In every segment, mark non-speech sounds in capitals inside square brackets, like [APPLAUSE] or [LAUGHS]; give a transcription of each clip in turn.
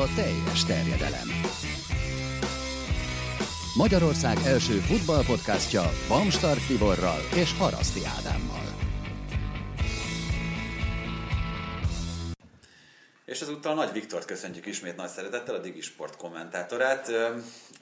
a teljes terjedelem. Magyarország első futballpodcastja Bamstart Tiborral és Haraszti Ádámmal. És ezúttal Nagy Viktort köszöntjük ismét nagy szeretettel, a Digisport kommentátorát.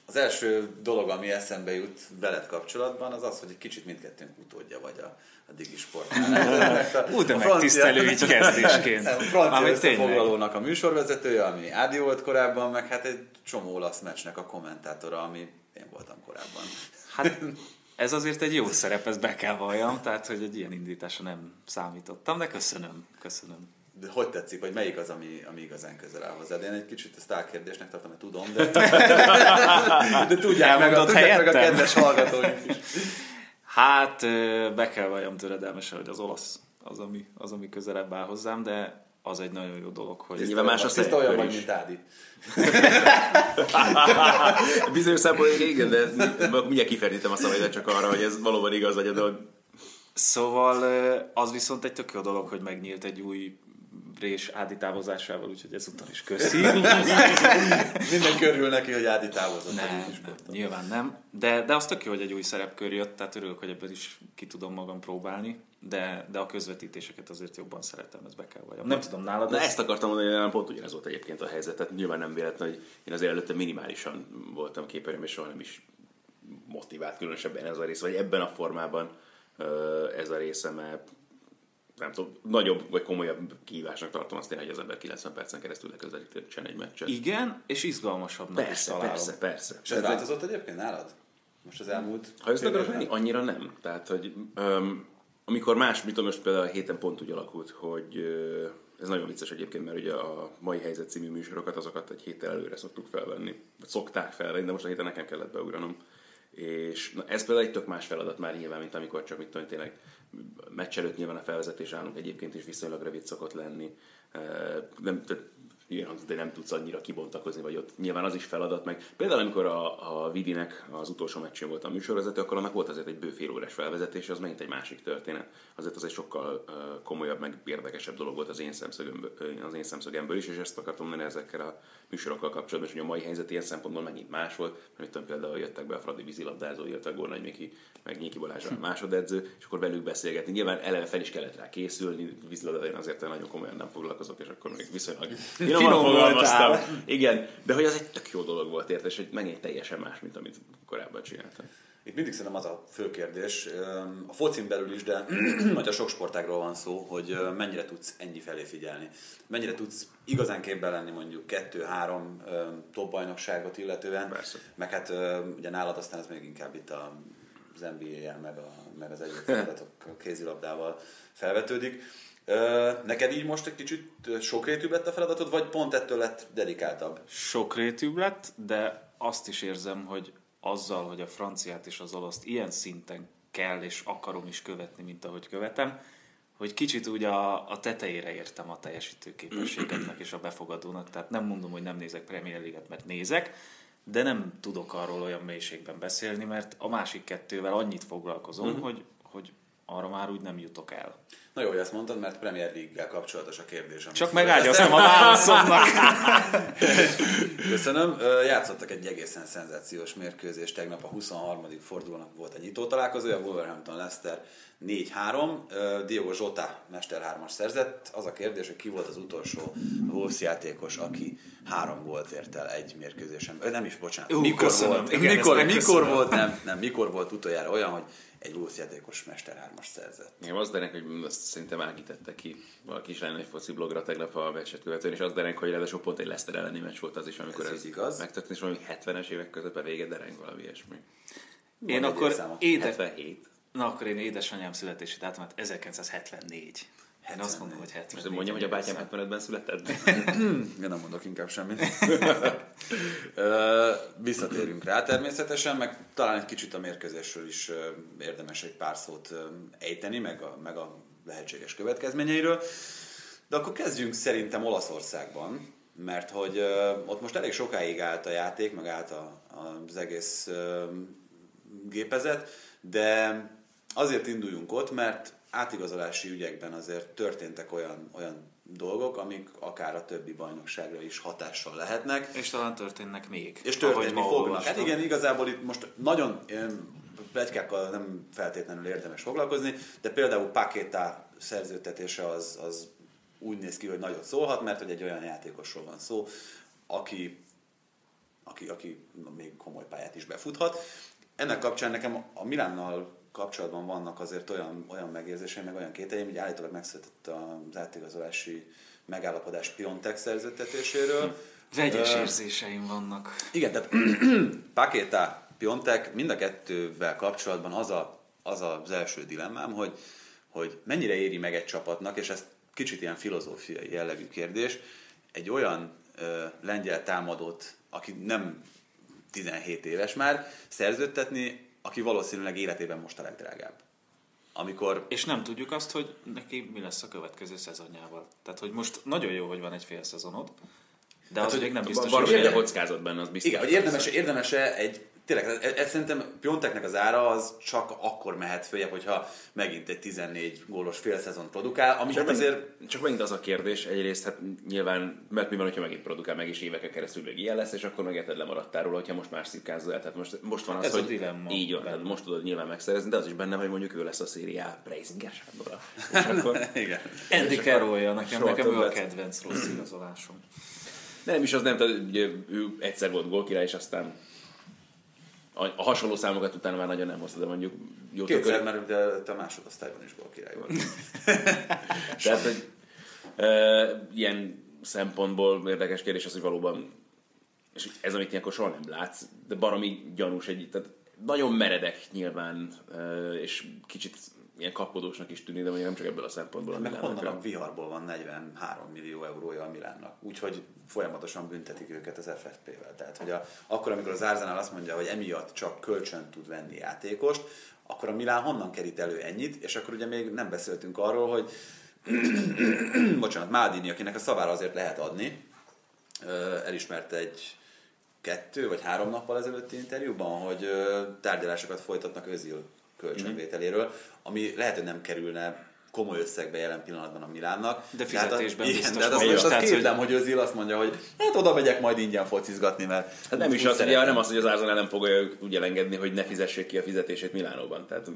Az első dolog, ami eszembe jut veled kapcsolatban, az az, hogy egy kicsit mindkettőnk utódja vagy a, a Digisportnál. Ú, de megtisztelő így kezdésként. A francia összefoglalónak a műsorvezetője, ami Ádi volt korábban, meg hát egy csomó olasz meccsnek a kommentátora, ami én voltam korábban. Hát ez azért egy jó szerep, ezt be kell valljam, tehát hogy egy ilyen indításra nem számítottam, de köszönöm, köszönöm hogy tetszik, vagy melyik az, ami, ami igazán közel áll hozzád? Én egy kicsit ezt álkérdésnek tartom, mert tudom, de, [LAUGHS] de tudják, meg a, tudják meg a kedves hallgatóink is. Hát be kell valljam töredelmesen, hogy az olasz az, ami, az, ami közelebb áll hozzám, de az egy nagyon jó dolog, hogy... Nyilván más a Tiszta olyan vagy, mint Ádi. [LAUGHS] Bizonyos szempontból igen, de mindjárt kiferdítem a szavaidat csak arra, hogy ez valóban igaz vagy a dolog. Szóval az viszont egy tök jó dolog, hogy megnyílt egy új Rés Ádi távozásával, úgyhogy ezúttal is [LAUGHS] köszi. Minden körül neki, hogy Ádi távozott. Nem, nem, nyilván nem, de, de az tök jó, hogy egy új szerepkör jött, tehát örülök, hogy ebből is ki tudom magam próbálni, de, de a közvetítéseket azért jobban szeretem, ez be kell valljam. Nem tudom nálad. De ezt akartam mondani, hogy pont ugyanez volt egyébként a helyzet, tehát nyilván nem véletlen, hogy én azért előtte minimálisan voltam képernyőm, és soha nem is motivált különösebben ez a rész, vagy ebben a formában ez a része, mert nem tudom, nagyobb vagy komolyabb kihívásnak tartom azt én, hogy az ember 90 percen keresztül leközvetítsen egy meccset. Igen, és izgalmasabbnak persze, is Persze, persze. És ez változott egyébként nálad? Most az elmúlt... Ha ezt akarok menni, annyira nem. Tehát, hogy um, amikor más, mit tudom, most például a héten pont úgy alakult, hogy uh, ez nagyon vicces egyébként, mert ugye a mai helyzet című műsorokat, azokat egy héttel előre szoktuk felvenni, vagy szokták felvenni, de most a héten nekem kellett beugranom. És na, ez például egy tök más feladat már nyilván, mint amikor csak mit tudom, tényleg meccs előtt nyilván a felvezetés állunk egyébként is viszonylag rövid szokott lenni. Nem, de nem tudsz annyira kibontakozni, vagy ott nyilván az is feladat, meg például amikor a, a Vidinek az utolsó meccsén volt a műsorvezető, akkor annak volt azért egy bő fél órás felvezetés, az megint egy másik történet. Azért az egy sokkal komolyabb, meg érdekesebb dolog volt az én, az én szemszögemből is, és ezt akartam mondani ezekkel a műsorokkal kapcsolatban, és hogy a mai helyzet ilyen szempontból megint más volt, mert tudom, például jöttek be a Fradi vízilabdázó, jöttek Gornagy Miki, meg Nyiki Balázs a másodedző, és akkor velük beszélgetni. Nyilván eleve fel is kellett rá készülni, vízilabda én azért nagyon komolyan nem foglalkozok, és akkor még viszonylag [LAUGHS] finoman fogalmaztam. Igen, de hogy az egy tök jó dolog volt, érte, és hogy megint teljesen más, mint amit korábban csináltam. Itt mindig szerintem az a fő kérdés, a focin belül is, de [CLEARS THROAT] nagy a sok sportágról van szó, hogy mennyire tudsz ennyi felé figyelni. Mennyire tudsz igazán képben lenni mondjuk kettő-három top bajnokságot illetően. Persze. Meg hát ugye nálad aztán ez még inkább itt a, az NBA-jel, meg, a, meg az egyéb feladatok a kézilabdával felvetődik. Neked így most egy kicsit sokrétűbb lett a feladatod, vagy pont ettől lett dedikáltabb? Sokrétűbb lett, de azt is érzem, hogy azzal, hogy a franciát és az olaszt ilyen szinten kell és akarom is követni, mint ahogy követem, hogy kicsit úgy a, a tetejére értem a teljesítő képességeknek és a befogadónak. Tehát nem mondom, hogy nem nézek Premier League-et, mert nézek, de nem tudok arról olyan mélységben beszélni, mert a másik kettővel annyit foglalkozom, uh-huh. hogy, hogy arra már úgy nem jutok el. Na jó, hogy ezt mondtad, mert Premier League-gel kapcsolatos a kérdés. Csak megágyaztam a válaszomnak. Köszönöm. Játszottak egy egészen szenzációs mérkőzést. Tegnap a 23. fordulónak volt egy nyitó találkozója, Wolverhampton Leicester 4-3. Diogo Zsota Mester 3-as szerzett. Az a kérdés, hogy ki volt az utolsó Wolves játékos, aki három gólt ért el egy mérkőzésen. Nem is, bocsánat. Uh, mikor köszönöm. volt, Igen, mikor, mikor volt, nem, nem, mikor volt utoljára olyan, hogy egy Wolves játékos Mester 3 szerzett. Igen, az derek, hogy azt szerintem ágítette ki valaki is egy foci blogra tegnap a meccset követően, és az derek, hogy ráadásul pont egy Leicester elleni meccs volt az is, amikor ez, ez igaz. megtörtént, és valami 70-es évek a vége dereng valami ilyesmi. Én akkor éde... 77. Na akkor én édesanyám születési dátumát 1974. Én azt mondom, hogy 70. Most mondjam, hogy a bátyám 75-ben született? [CLEARS THROAT] Én nem mondok inkább semmit. [LAUGHS] Visszatérünk rá természetesen, meg talán egy kicsit a mérkőzésről is érdemes egy pár szót ejteni, meg a, meg a lehetséges következményeiről. De akkor kezdjünk szerintem Olaszországban, mert hogy ott most elég sokáig állt a játék, meg állt a, az egész gépezet, de azért induljunk ott, mert átigazolási ügyekben azért történtek olyan, olyan dolgok, amik akár a többi bajnokságra is hatással lehetnek. És talán történnek még. És történni fognak. olvastam. Hát igen, igazából itt most nagyon plegykákkal nem feltétlenül érdemes foglalkozni, de például Pakéta szerződtetése az, az úgy néz ki, hogy nagyot szólhat, mert hogy egy olyan játékosról van szó, aki, aki, aki még komoly pályát is befuthat. Ennek kapcsán nekem a Milánnal kapcsolatban vannak azért olyan, olyan megérzéseim, meg olyan kételjeim, hogy állítólag megszületett az átigazolási megállapodás Piontek szerződtetéséről. Vegyes Ö, érzéseim vannak. igen, tehát [CLEARS THROAT] Pakéta, Piontek, mind a kettővel kapcsolatban az, a, az az első dilemmám, hogy, hogy mennyire éri meg egy csapatnak, és ez kicsit ilyen filozófiai jellegű kérdés, egy olyan ö, lengyel támadót, aki nem 17 éves már, szerződtetni, aki valószínűleg életében most a legdrágább. Amikor És nem tudjuk azt, hogy neki mi lesz a következő szezonjával. Tehát, hogy most nagyon jó, hogy van egy fél szezonod, de az hogy még nem biztos, Valami hogy egy a kockázat benne, az biztos. Igen, hogy érdemes, érdemes egy, tényleg, ez, ez szerintem Pionteknek az ára az csak akkor mehet följebb, hogyha megint egy 14 gólos fél szezon produkál, ami Csak, hát azért... csak megint az a kérdés, egyrészt hát nyilván, mert mi van, hogyha megint produkál meg is éveken keresztül meg ilyen lesz, és akkor meg érted lemaradtál róla, hogyha most már szirkázol el. Tehát most, most van az, Ez a hogy dilemma így van, tehát most tudod nyilván megszerezni, de az is benne, hogy mondjuk ő lesz a szériá Preisinger Sándora. [LAUGHS] Akkor, igen. Andy Carrollja, nekem, nekem ő a kedvenc rossz igazolásom. nem is az nem, tehát ugye ő egyszer volt gólkirály, és aztán a, a hasonló számokat utána már nagyon nem hozta, de mondjuk jó Kétszer, mert ugye te a másodosztályban is gól király volt. [LAUGHS] Tehát, hogy e, ilyen szempontból érdekes kérdés az, hogy valóban, és ez, amit ilyenkor soha nem látsz, de baromi gyanús egy, tehát nagyon meredek nyilván, és kicsit ilyen kapkodósnak is tűnik, de mondjuk nem csak ebből a szempontból. Meg Milánnak honnan a- a viharból van 43 millió eurója a Milánnak. Úgyhogy folyamatosan büntetik őket az FFP-vel. Tehát, hogy a, akkor, amikor az Arsenal azt mondja, hogy emiatt csak kölcsön tud venni játékost, akkor a Milán honnan kerít elő ennyit, és akkor ugye még nem beszéltünk arról, hogy [COUGHS] bocsánat, Maldini, akinek a szavára azért lehet adni, elismerte egy kettő vagy három nappal ezelőtti interjúban, hogy tárgyalásokat folytatnak Özil kölcsönvételéről, ami lehet, hogy nem kerülne komoly összegbe jelen pillanatban a Milánnak. De hát a- fizetésben igen, biztos de hát azt, vagyok. most azt képzem, hogy Özil azt mondja, hogy hát oda megyek majd ingyen focizgatni, mert Hát nem is az, ugye, nem az, hogy az Arsenal nem fogja úgy elengedni, hogy ne fizessék ki a fizetését Milánóban. Tehát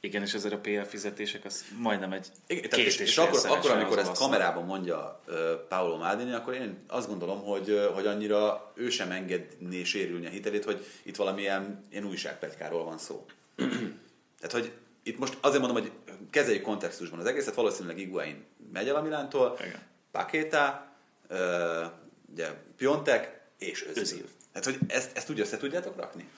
Igen, és ezért a PL fizetések az majdnem egy Igen, két tehát és, és akkor, akkor, amikor ezt olasznak. kamerában mondja uh, Paolo Maldini, akkor én azt gondolom, hogy, uh, hogy annyira ő sem engedné sérülni a hitelét, hogy itt valamilyen ilyen újságpetykáról van szó. Tehát, hogy itt most azért mondom, hogy kezeljük kontextusban az egészet, valószínűleg Iguain megy el a Milántól, Igen. Pakéta, ugye Piontek és Özil. Tehát, hogy ezt, ezt úgy össze tudjátok rakni?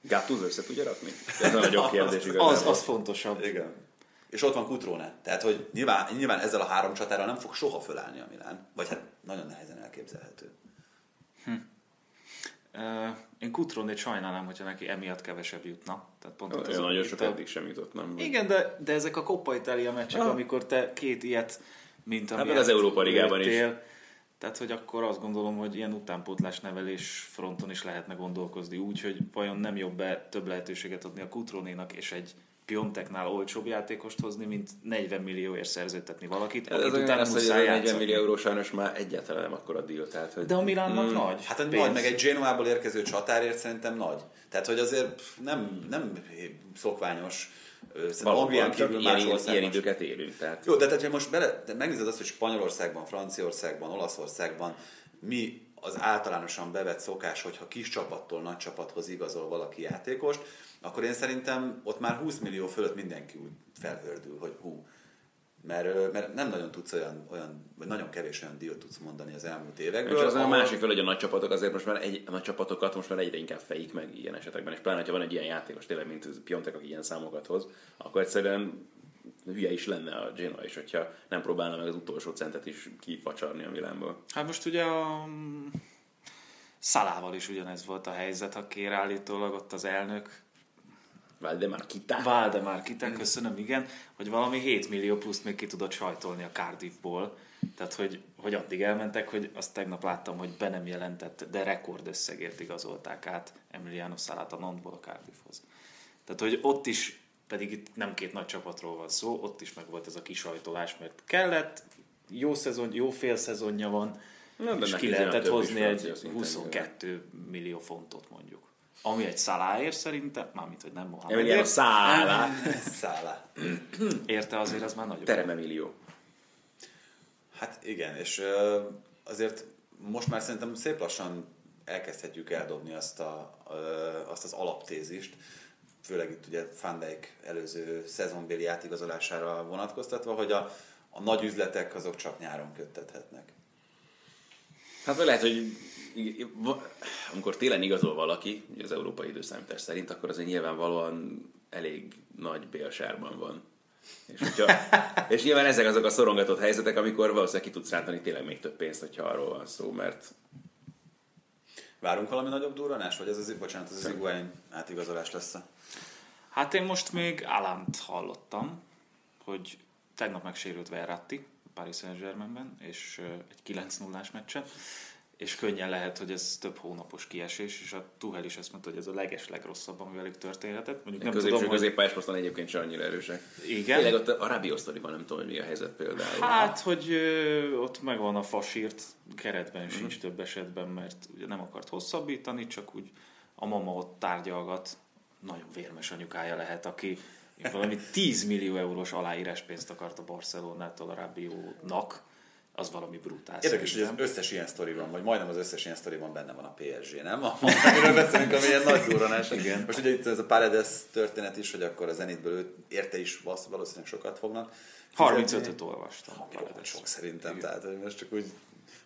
Gattuso össze tudja rakni? [LAUGHS] Ez a nagyobb kérdés igazából. Az, az fontosabb. Igen. És ott van Kutrone. Tehát, hogy nyilván, nyilván ezzel a három csatárral nem fog soha fölállni a Milán. Vagy hát nagyon nehezen elképzelhető. Én Kutronét sajnálom, hogyha neki emiatt kevesebb jutna. Tehát pont Olyan nagyon itt sok a- eddig sem jutott, nem? Igen, de, de ezek a Coppa Italia meccsek, Ah. amikor te két ilyet, mint Hát amilyet az Európa Ligában is. lőttél, Tehát, hogy akkor azt gondolom, hogy ilyen utánpótlás nevelés fronton is lehetne gondolkozni úgy, hogy vajon nem jobb-e több lehetőséget adni a Kutronénak és egy Pionteknál olcsóbb játékost hozni, mint 40 millióért szerződtetni valakit, Ez akit olyan utána hogy ez a muszáj 40 játszani. millió euró sajnos már egyáltalán nem akkora deal. Tehát, hogy De a Milánnak Mm. nagy Hát a pénz. nagy, meg egy Genoából érkező csatárért szerintem nagy. Tehát, hogy azért nem, nem szokványos. Anglián kívül ilyen, más ilyen, ilyen időket élünk. Tehát Jó, de tehát, ha most bele, de megnézed azt, hogy Spanyolországban, Franciaországban, Olaszországban mi az általánosan bevett szokás, hogyha kis csapattól nagy csapathoz igazol valaki játékost, akkor én szerintem ott már 20 millió fölött mindenki úgy felhördül, hogy hú, mert, mert nem nagyon tudsz olyan, olyan, vagy nagyon kevés olyan díjat tudsz mondani az elmúlt évekből. és az a ahol- másik fel, hogy a nagy csapatok azért most már egy, a nagy csapatokat most már egyre inkább fejik meg ilyen esetekben, és pláne, ha van egy ilyen játékos, tényleg, mint Piontek, aki ilyen számokat hoz, akkor egyszerűen hülye is lenne a Genoa is, hogyha nem próbálna meg az utolsó centet is kifacsarni a Milánból. Hát most ugye a mm, Szalával is ugyanez volt a helyzet, aki állítólag ott az elnök Valdemar Kita. Valdemar Kita, köszönöm, igen, hogy valami 7 millió pluszt még ki tudott sajtolni a Cardiffból. Tehát, hogy, hogy addig elmentek, hogy azt tegnap láttam, hogy be nem jelentett, de rekordösszegért igazolták át Emiliano Salát a Nantból a Cardiffhoz. Tehát, hogy ott is, pedig itt nem két nagy csapatról van szó, ott is meg volt ez a kisajtolás, mert kellett, jó szezon, jó fél szezonja van, Na, és ki lehetett hozni egy szinten 22 millió fontot mondjuk. Ami egy szaláért szerintem, mármint, hogy nem Emiliano Mohamedért, Szála, Szállá. [LAUGHS] érte azért az már nagyobb. tereme millió. Hát igen, és azért most már szerintem szép lassan elkezdhetjük eldobni azt, a, azt az alaptézist, főleg itt ugye Van Dijk előző szezonbéli átigazolására vonatkoztatva, hogy a, a nagy üzletek azok csak nyáron köttethetnek. Hát lehet, hogy amikor télen igazol valaki, ugye az európai időszámítás szerint, akkor azért nyilvánvalóan elég nagy bélsárban van. És, hogyha, [LAUGHS] és nyilván ezek azok a szorongatott helyzetek, amikor valószínűleg ki tudsz rántani tényleg még több pénzt, hogyha arról van szó, mert Várunk valami nagyobb durranás, vagy ez az, bocsánat, ez az Iguain átigazolás lesz. Hát én most még Alant hallottam, hogy tegnap megsérült Verratti Paris Saint-Germainben, és egy 9 0 meccsen, és könnyen lehet, hogy ez több hónapos kiesés, és a Tuhel is azt mondta, hogy ez a leges legrosszabb, ami velük történhetett. Mondjuk nem középső tudom, hogy... középpályás egyébként sem annyira erősek. Igen. Tényleg ott a Rabiot sztoriban nem tudom, hogy mi a helyzet például. Hát, hogy ö, ott megvan a fasírt, keretben sincs több esetben, mert ugye nem akart hosszabbítani, csak úgy a mama ott tárgyalgat, nagyon vérmes anyukája lehet, aki valami 10 millió eurós aláírás-pénzt akart a Barcelonától a Rabiónak, az valami brutál. Érdekes, hogy az szerintem. összes ilyen sztoriban, vagy majdnem az összes ilyen sztoriban benne van a PSG, nem? Amiről beszélünk, ami ilyen nagy durranás. Igen. Most ugye itt ez a Paredes történet is, hogy akkor a Zenitből őt érte is valószínűleg sokat fognak. fizetni. 35-öt olvastam. Ami rohadt sok szerintem, tehát hogy most csak úgy...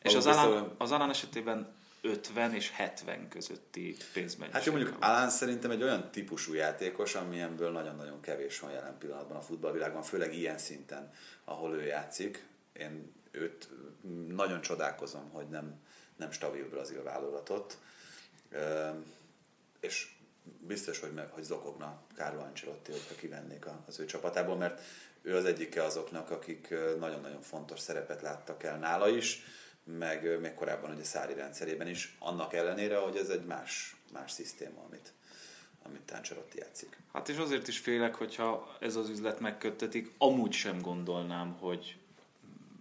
És az Alán, szóval- az Alán esetében 50 és 70 közötti pénzmennyiség. Hát jó, mondjuk Alán szerintem egy olyan típusú játékos, amilyenből nagyon-nagyon kevés van jelen pillanatban a futballvilágban, főleg ilyen szinten, ahol ő játszik. Én őt nagyon csodálkozom, hogy nem, nem stabil brazil válogatott. És biztos, hogy, meg, hogy zokogna Carlo Ancelotti, hogyha kivennék az ő csapatából, mert ő az egyike azoknak, akik nagyon-nagyon fontos szerepet láttak el nála is, meg még korábban ugye Szári rendszerében is, annak ellenére, hogy ez egy más, más szisztéma, amit, amit Ancelotti játszik. Hát és azért is félek, hogyha ez az üzlet megköttetik, amúgy sem gondolnám, hogy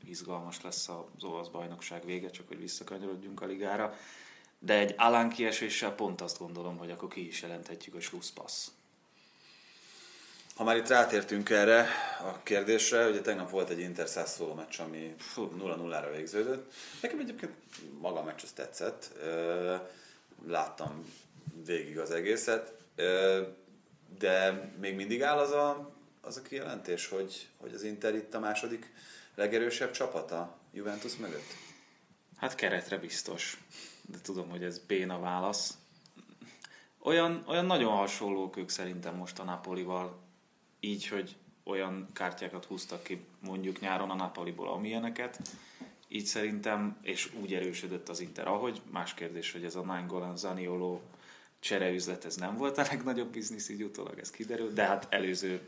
izgalmas lesz az olasz bajnokság vége, csak hogy visszakanyarodjunk a ligára. De egy Alán kieséssel pont azt gondolom, hogy akkor ki is jelenthetjük, hogy slusszpassz. Ha már itt rátértünk erre a kérdésre, ugye tegnap volt egy Inter Sassuolo meccs, ami 0-0-ra végződött. Nekem egyébként maga a meccs az tetszett. Láttam végig az egészet, de még mindig áll az a, az a kijelentés, hogy, hogy az Inter itt a második legerősebb csapat a Juventus mögött. Hát keretre biztos, de tudom, hogy ez béna válasz. Olyan, olyan nagyon hasonlók ők szerintem most a Napolival, így, hogy olyan kártyákat húztak ki mondjuk nyáron a Napoliból, amilyeneket, így szerintem, és úgy erősödött az Inter, ahogy. Más kérdés, hogy ez a Nangolan Zaniolo csereüzlet, ez nem volt a legnagyobb biznisz, így utólag ez kiderült, de hát előző,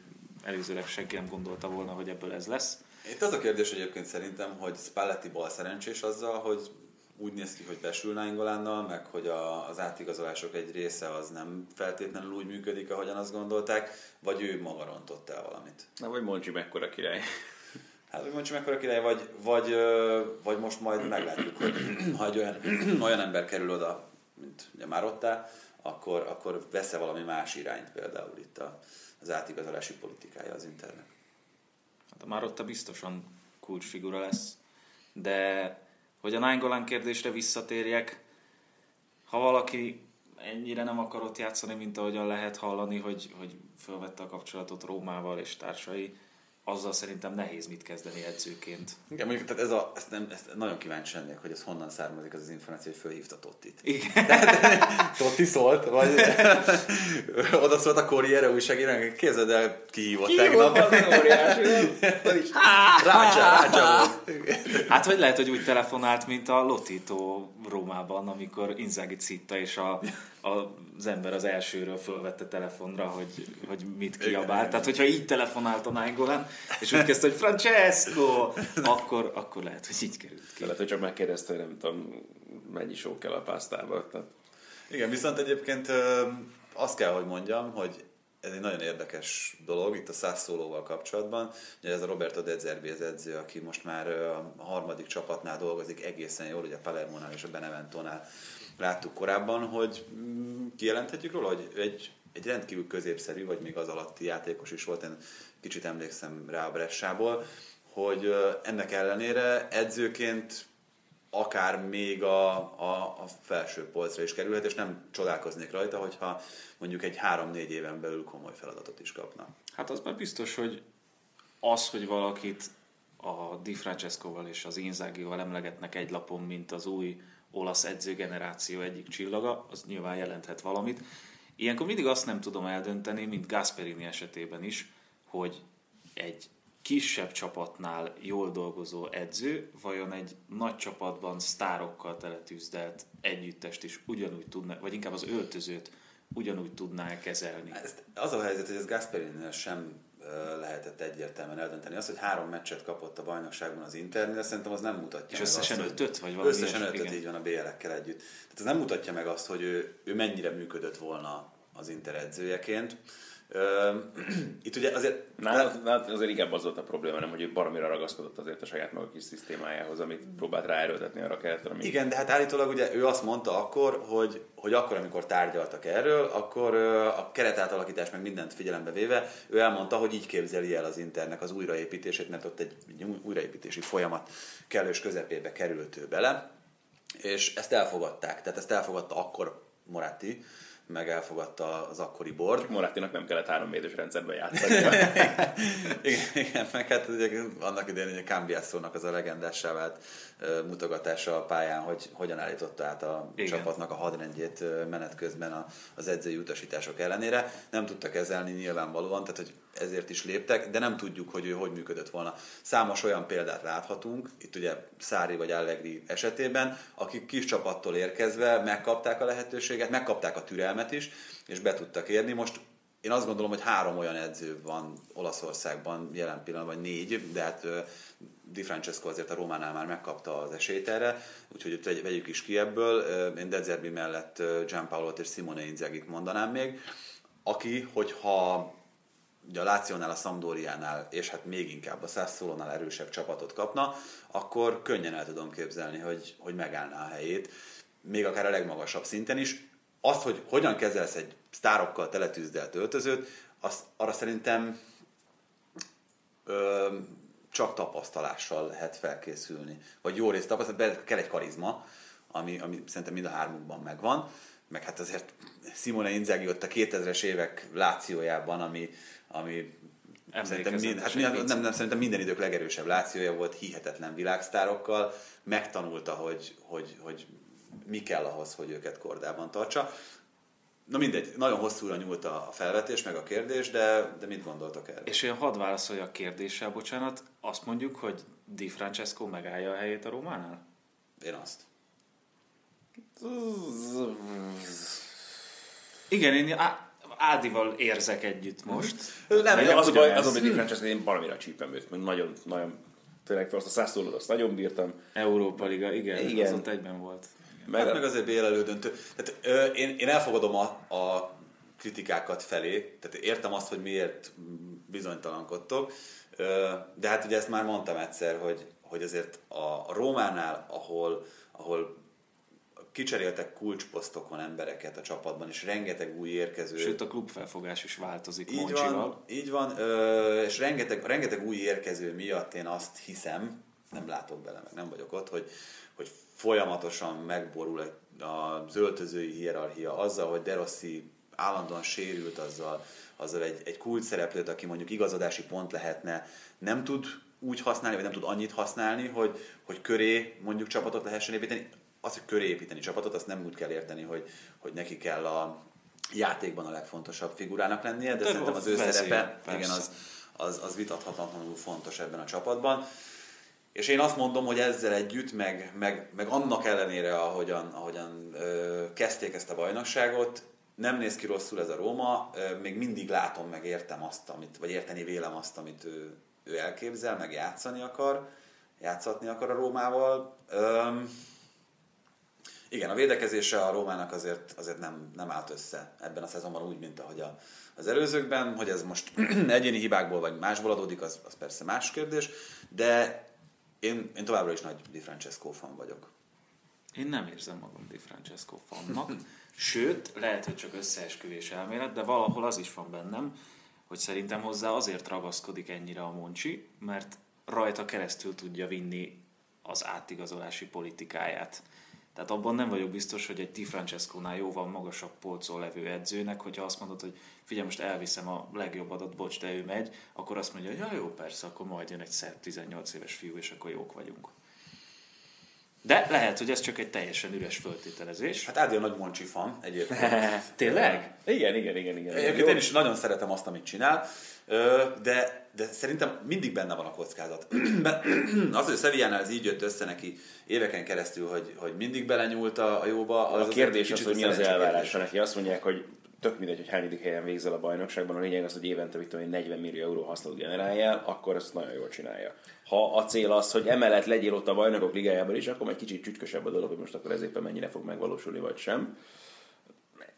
előzőleg senki nem gondolta volna, hogy ebből ez lesz. Itt az a kérdés egyébként szerintem, hogy Spalletti bal szerencsés azzal, hogy úgy néz ki, hogy besül Nainggolánnal, meg hogy a, az átigazolások egy része az nem feltétlenül úgy működik, ahogyan azt gondolták, vagy ő maga rontott el valamit. Na, vagy Moncsi mekkora király. Hát, hogy mondjuk mekkora király, vagy, vagy, vagy most majd meglátjuk, hogy ha egy olyan, olyan ember kerül oda, mint ugye Marotta, akkor, akkor vesz-e valami más irányt például itt a, az átigazolási politikája az internet. Hát a Marotta biztosan kulcsfigura lesz, de hogy a Nainggolan kérdésre visszatérjek, ha valaki ennyire nem akarott játszani, mint ahogyan lehet hallani, hogy, hogy felvette a kapcsolatot Rómával és társai, azzal szerintem nehéz mit kezdeni edzőként. Igen, mondjuk, tehát ez a, ezt, nem, ezt nagyon kíváncsi lennék, hogy ez honnan származik az az információ, hogy fölhívta Tottit. Igen. [LAUGHS] Totti szólt, vagy [LAUGHS] oda szólt a Corriere újságírónak, képzeld el, kihívott tegnap. [LAUGHS] Rácsa, rácsa volt. Hát vagy lehet, hogy úgy telefonált, mint a Lotito Rómában, amikor Inzaghi citta, és a, az ember az elsőről fölvette telefonra, hogy, hogy mit kiabált. Tehát, hogyha így telefonált a Nainggolan, és úgy kezdte, hogy Francesco, akkor, akkor lehet, hogy így került ki. Lehet, hogy csak megkérdezte, hogy nem tudom, mennyi só kell a pásztába. Tehát Igen, viszont egyébként azt kell, hogy mondjam, hogy ez egy nagyon érdekes dolog itt a Sassuolóval kapcsolatban. Ugye ez a Roberto De Zerbi az edző, aki most már a harmadik csapatnál dolgozik egészen jól, ugye a Palermo-nál és a Beneventónál láttuk korábban, hogy mm, kijelenthetjük róla, hogy egy, egy rendkívül középszerű, vagy még az alatti játékos is volt, én kicsit emlékszem rá a Bressából, hogy ennek ellenére edzőként akár még a, a, a felső polcra is kerülhet, és nem csodálkoznék rajta, hogyha mondjuk egy három-négy éven belül komoly feladatot is kapna. Hát az már biztos, hogy az, hogy valakit a Di Francescoval és az Inzágival emlegetnek egy lapon, mint az új olasz edzőgeneráció egyik csillaga, az nyilván jelenthet valamit. Ilyenkor mindig azt nem tudom eldönteni, mint Gasperini esetében is, hogy egy kisebb csapatnál jól dolgozó edző, vajon egy nagy csapatban sztárokkal teletűzdelt együttest is ugyanúgy tudná, vagy inkább az öltözőt ugyanúgy tudná kezelni? Ezt, az a helyzet, hogy ez Gasperini sem lehetett egyértelműen eldönteni. Az, hogy három meccset kapott a bajnokságban az Internél, szerintem az nem mutatja És összesen azt, ötöt, vagy valami Összesen ötöt, így van a BL-ekkel együtt. Tehát ez nem mutatja meg azt, hogy ő, ő mennyire működött volna az Inter edzőjeként. [CLEARS THROAT] Itt ugye azért... Nála, nála azért inkább az volt a probléma, nem, hogy ő baromira ragaszkodott azért a saját maga kis szisztémájához, amit próbált ráerőltetni arra keretre. Ami... Igen, de hát állítólag ugye ő azt mondta akkor, hogy, hogy akkor, amikor tárgyaltak erről, akkor a keretátalakítás meg mindent figyelembe véve, ő elmondta, hogy így képzeli el az internek az újraépítését, mert ott egy újraépítési folyamat kellős közepébe került ő bele, és ezt elfogadták. Tehát ezt elfogadta akkor Moratti, meg elfogadta az akkori bord. Morattinak nem kellett három védős rendszerben játszani. [LAUGHS] igen, igen, meg hát ugye, annak idején ugye Cambiasso-nak az a legendássá vált mutogatása a pályán, hogy hogyan állította át a igen. csapatnak a hadrendjét menet közben az edzői utasítások ellenére. Nem tudta kezelni nyilvánvalóan, tehát hogy ezért is léptek, de nem tudjuk, hogy ő hogy működött volna. Számos olyan példát láthatunk, itt ugye Szári vagy Allegri esetében, akik kis csapattól érkezve megkapták a lehetőséget, megkapták a türelmet is, és be tudtak érni. Most én azt gondolom, hogy három olyan edző van Olaszországban jelen pillanatban, vagy négy, de hát Di Francesco azért a Rómánál már megkapta az esélyt erre, úgyhogy vegyük is ki ebből. Én Dezerbi mellett Gianpaolo és Simone Inzagit mondanám még, aki, hogyha ugye a Lációnál, a Sampdoriánál, és hát még inkább a Sassuolónál erősebb csapatot kapna, akkor könnyen el tudom képzelni, hogy, hogy megállná a helyét, még akár a legmagasabb szinten is. Azt, hogy hogyan kezelsz egy sztárokkal teletűzdelt öltözőt, azt, arra szerintem ö, csak tapasztalással lehet felkészülni. Vagy jó részt tapasztalat, kell egy karizma, ami, ami szerintem mind a hármunkban megvan, meg hát azért Simone Inzaghi ott a 2000-es évek lációjában, ami, ami Szerintem, mind, hát nem, nem, nem, szerintem minden idők legerősebb lációja volt, hihetetlen világsztárokkal, megtanulta, hogy, hogy, hogy mi kell ahhoz, hogy őket kordában tartsa. Na mindegy, nagyon hosszúra nyúlt a felvetés, meg a kérdés, de, de mit gondoltak erről? És én hadd válaszolja a kérdéssel, bocsánat, azt mondjuk, hogy Di Francesco megállja a helyét a Rómánál? Én azt. Igen, én á, Ádival érzek együtt most. Nem, nem az, baj, az a baj, Francesco, én valamire csípem őt, mert nagyon, nagyon, tényleg azt a százszólót azt nagyon bírtam. Európa Liga, igen, igen. az ott egyben volt. Meg, hát meg azért BL elődöntő. Tehát, ö, én, én elfogadom a, a kritikákat felé, tehát értem azt, hogy miért bizonytalankodtok, ö, de hát ugye ezt már mondtam egyszer, hogy, hogy azért a, a Rómánál, ahol, ahol kicseréltek kulcsposztokon embereket a csapatban, és rengeteg új érkező. Sőt, a klubfelfogás is változik így Van, így van, ö, és rengeteg, rengeteg új érkező miatt én azt hiszem, nem látok bele, meg nem vagyok ott, hogy, hogy folyamatosan megborul az öltözői hierarchia azzal, hogy De Rossi állandóan sérült azzal, azzal egy, egy kult szereplőt, aki mondjuk igazadási pont lehetne, nem tud úgy használni, vagy nem tud annyit használni, hogy, hogy köré mondjuk csapatot lehessen építeni. Az, hogy köré építeni csapatot, azt nem úgy kell érteni, hogy, hogy neki kell a játékban a legfontosabb figurának lennie, de, de szerintem az ő szerepe igen, az, az, az vitathatatlanul fontos ebben a csapatban. És én azt mondom, hogy ezzel együtt, meg, meg, meg annak ellenére, ahogyan, ahogyan ö, kezdték ezt a bajnokságot, nem néz ki rosszul ez a Róma, ö, még mindig látom, meg értem azt, amit, vagy érteni vélem azt, amit ő, ő elképzel, meg játszani akar, játszatni akar a Rómával. Ö, Igen, a védekezése a Rómának azért, azért nem, nem állt össze ebben a szezonban úgy, mint ahogy a, az előzőkben, hogy ez most [CLEARS THROAT] egyéni hibákból vagy másból adódik, az, az persze más kérdés, de én, én továbbra is nagy Di Francesco fan vagyok. Én nem érzem magam Di Francesco fannak, sőt, lehet, hogy csak összeesküvés elmélet, de valahol az is van bennem, hogy szerintem hozzá azért ragaszkodik ennyire a Moncsi, mert rajta keresztül tudja vinni az átigazolási politikáját. Tehát abban nem vagyok biztos, hogy egy Di Francesco-nál jóval magasabb polcon levő edzőnek, hogyha azt mondod, hogy figyelj, most elviszem a legjobb adat, bocs, de ő megy, akkor azt mondja, hogy ja, jó, persze, akkor majd jön egy szebb 18 éves fiú, és akkor jók vagyunk. De lehet, hogy ez csak egy teljesen üres föltételezés. Hát Ádi a nagy Moncsi fan egyébként. [LAUGHS] Tényleg? Igen, igen, igen. igen. Egyébként én is nagyon szeretem azt, amit csinál, de, de szerintem mindig benne van a kockázat. [CLEARS THROAT] [CLEARS THROAT] az, hogy a Sevillánál ez így jött össze neki éveken keresztül, hogy, hogy mindig belenyúlt a jóba. Az a kérdés az, hogy mi az elvárása neki. Azt mondják, hogy tök mindegy, hogy hányadik helyen végzel a bajnokságban, a lényeg az, hogy évente mit tudom, 40 millió euró hasznot generáljál, akkor ezt nagyon jól csinálja. Ha a cél az, hogy emellett legyél ott a bajnokok ligájában is, akkor egy kicsit csücskösebb a dolog, hogy most akkor ez éppen mennyire fog megvalósulni, vagy sem.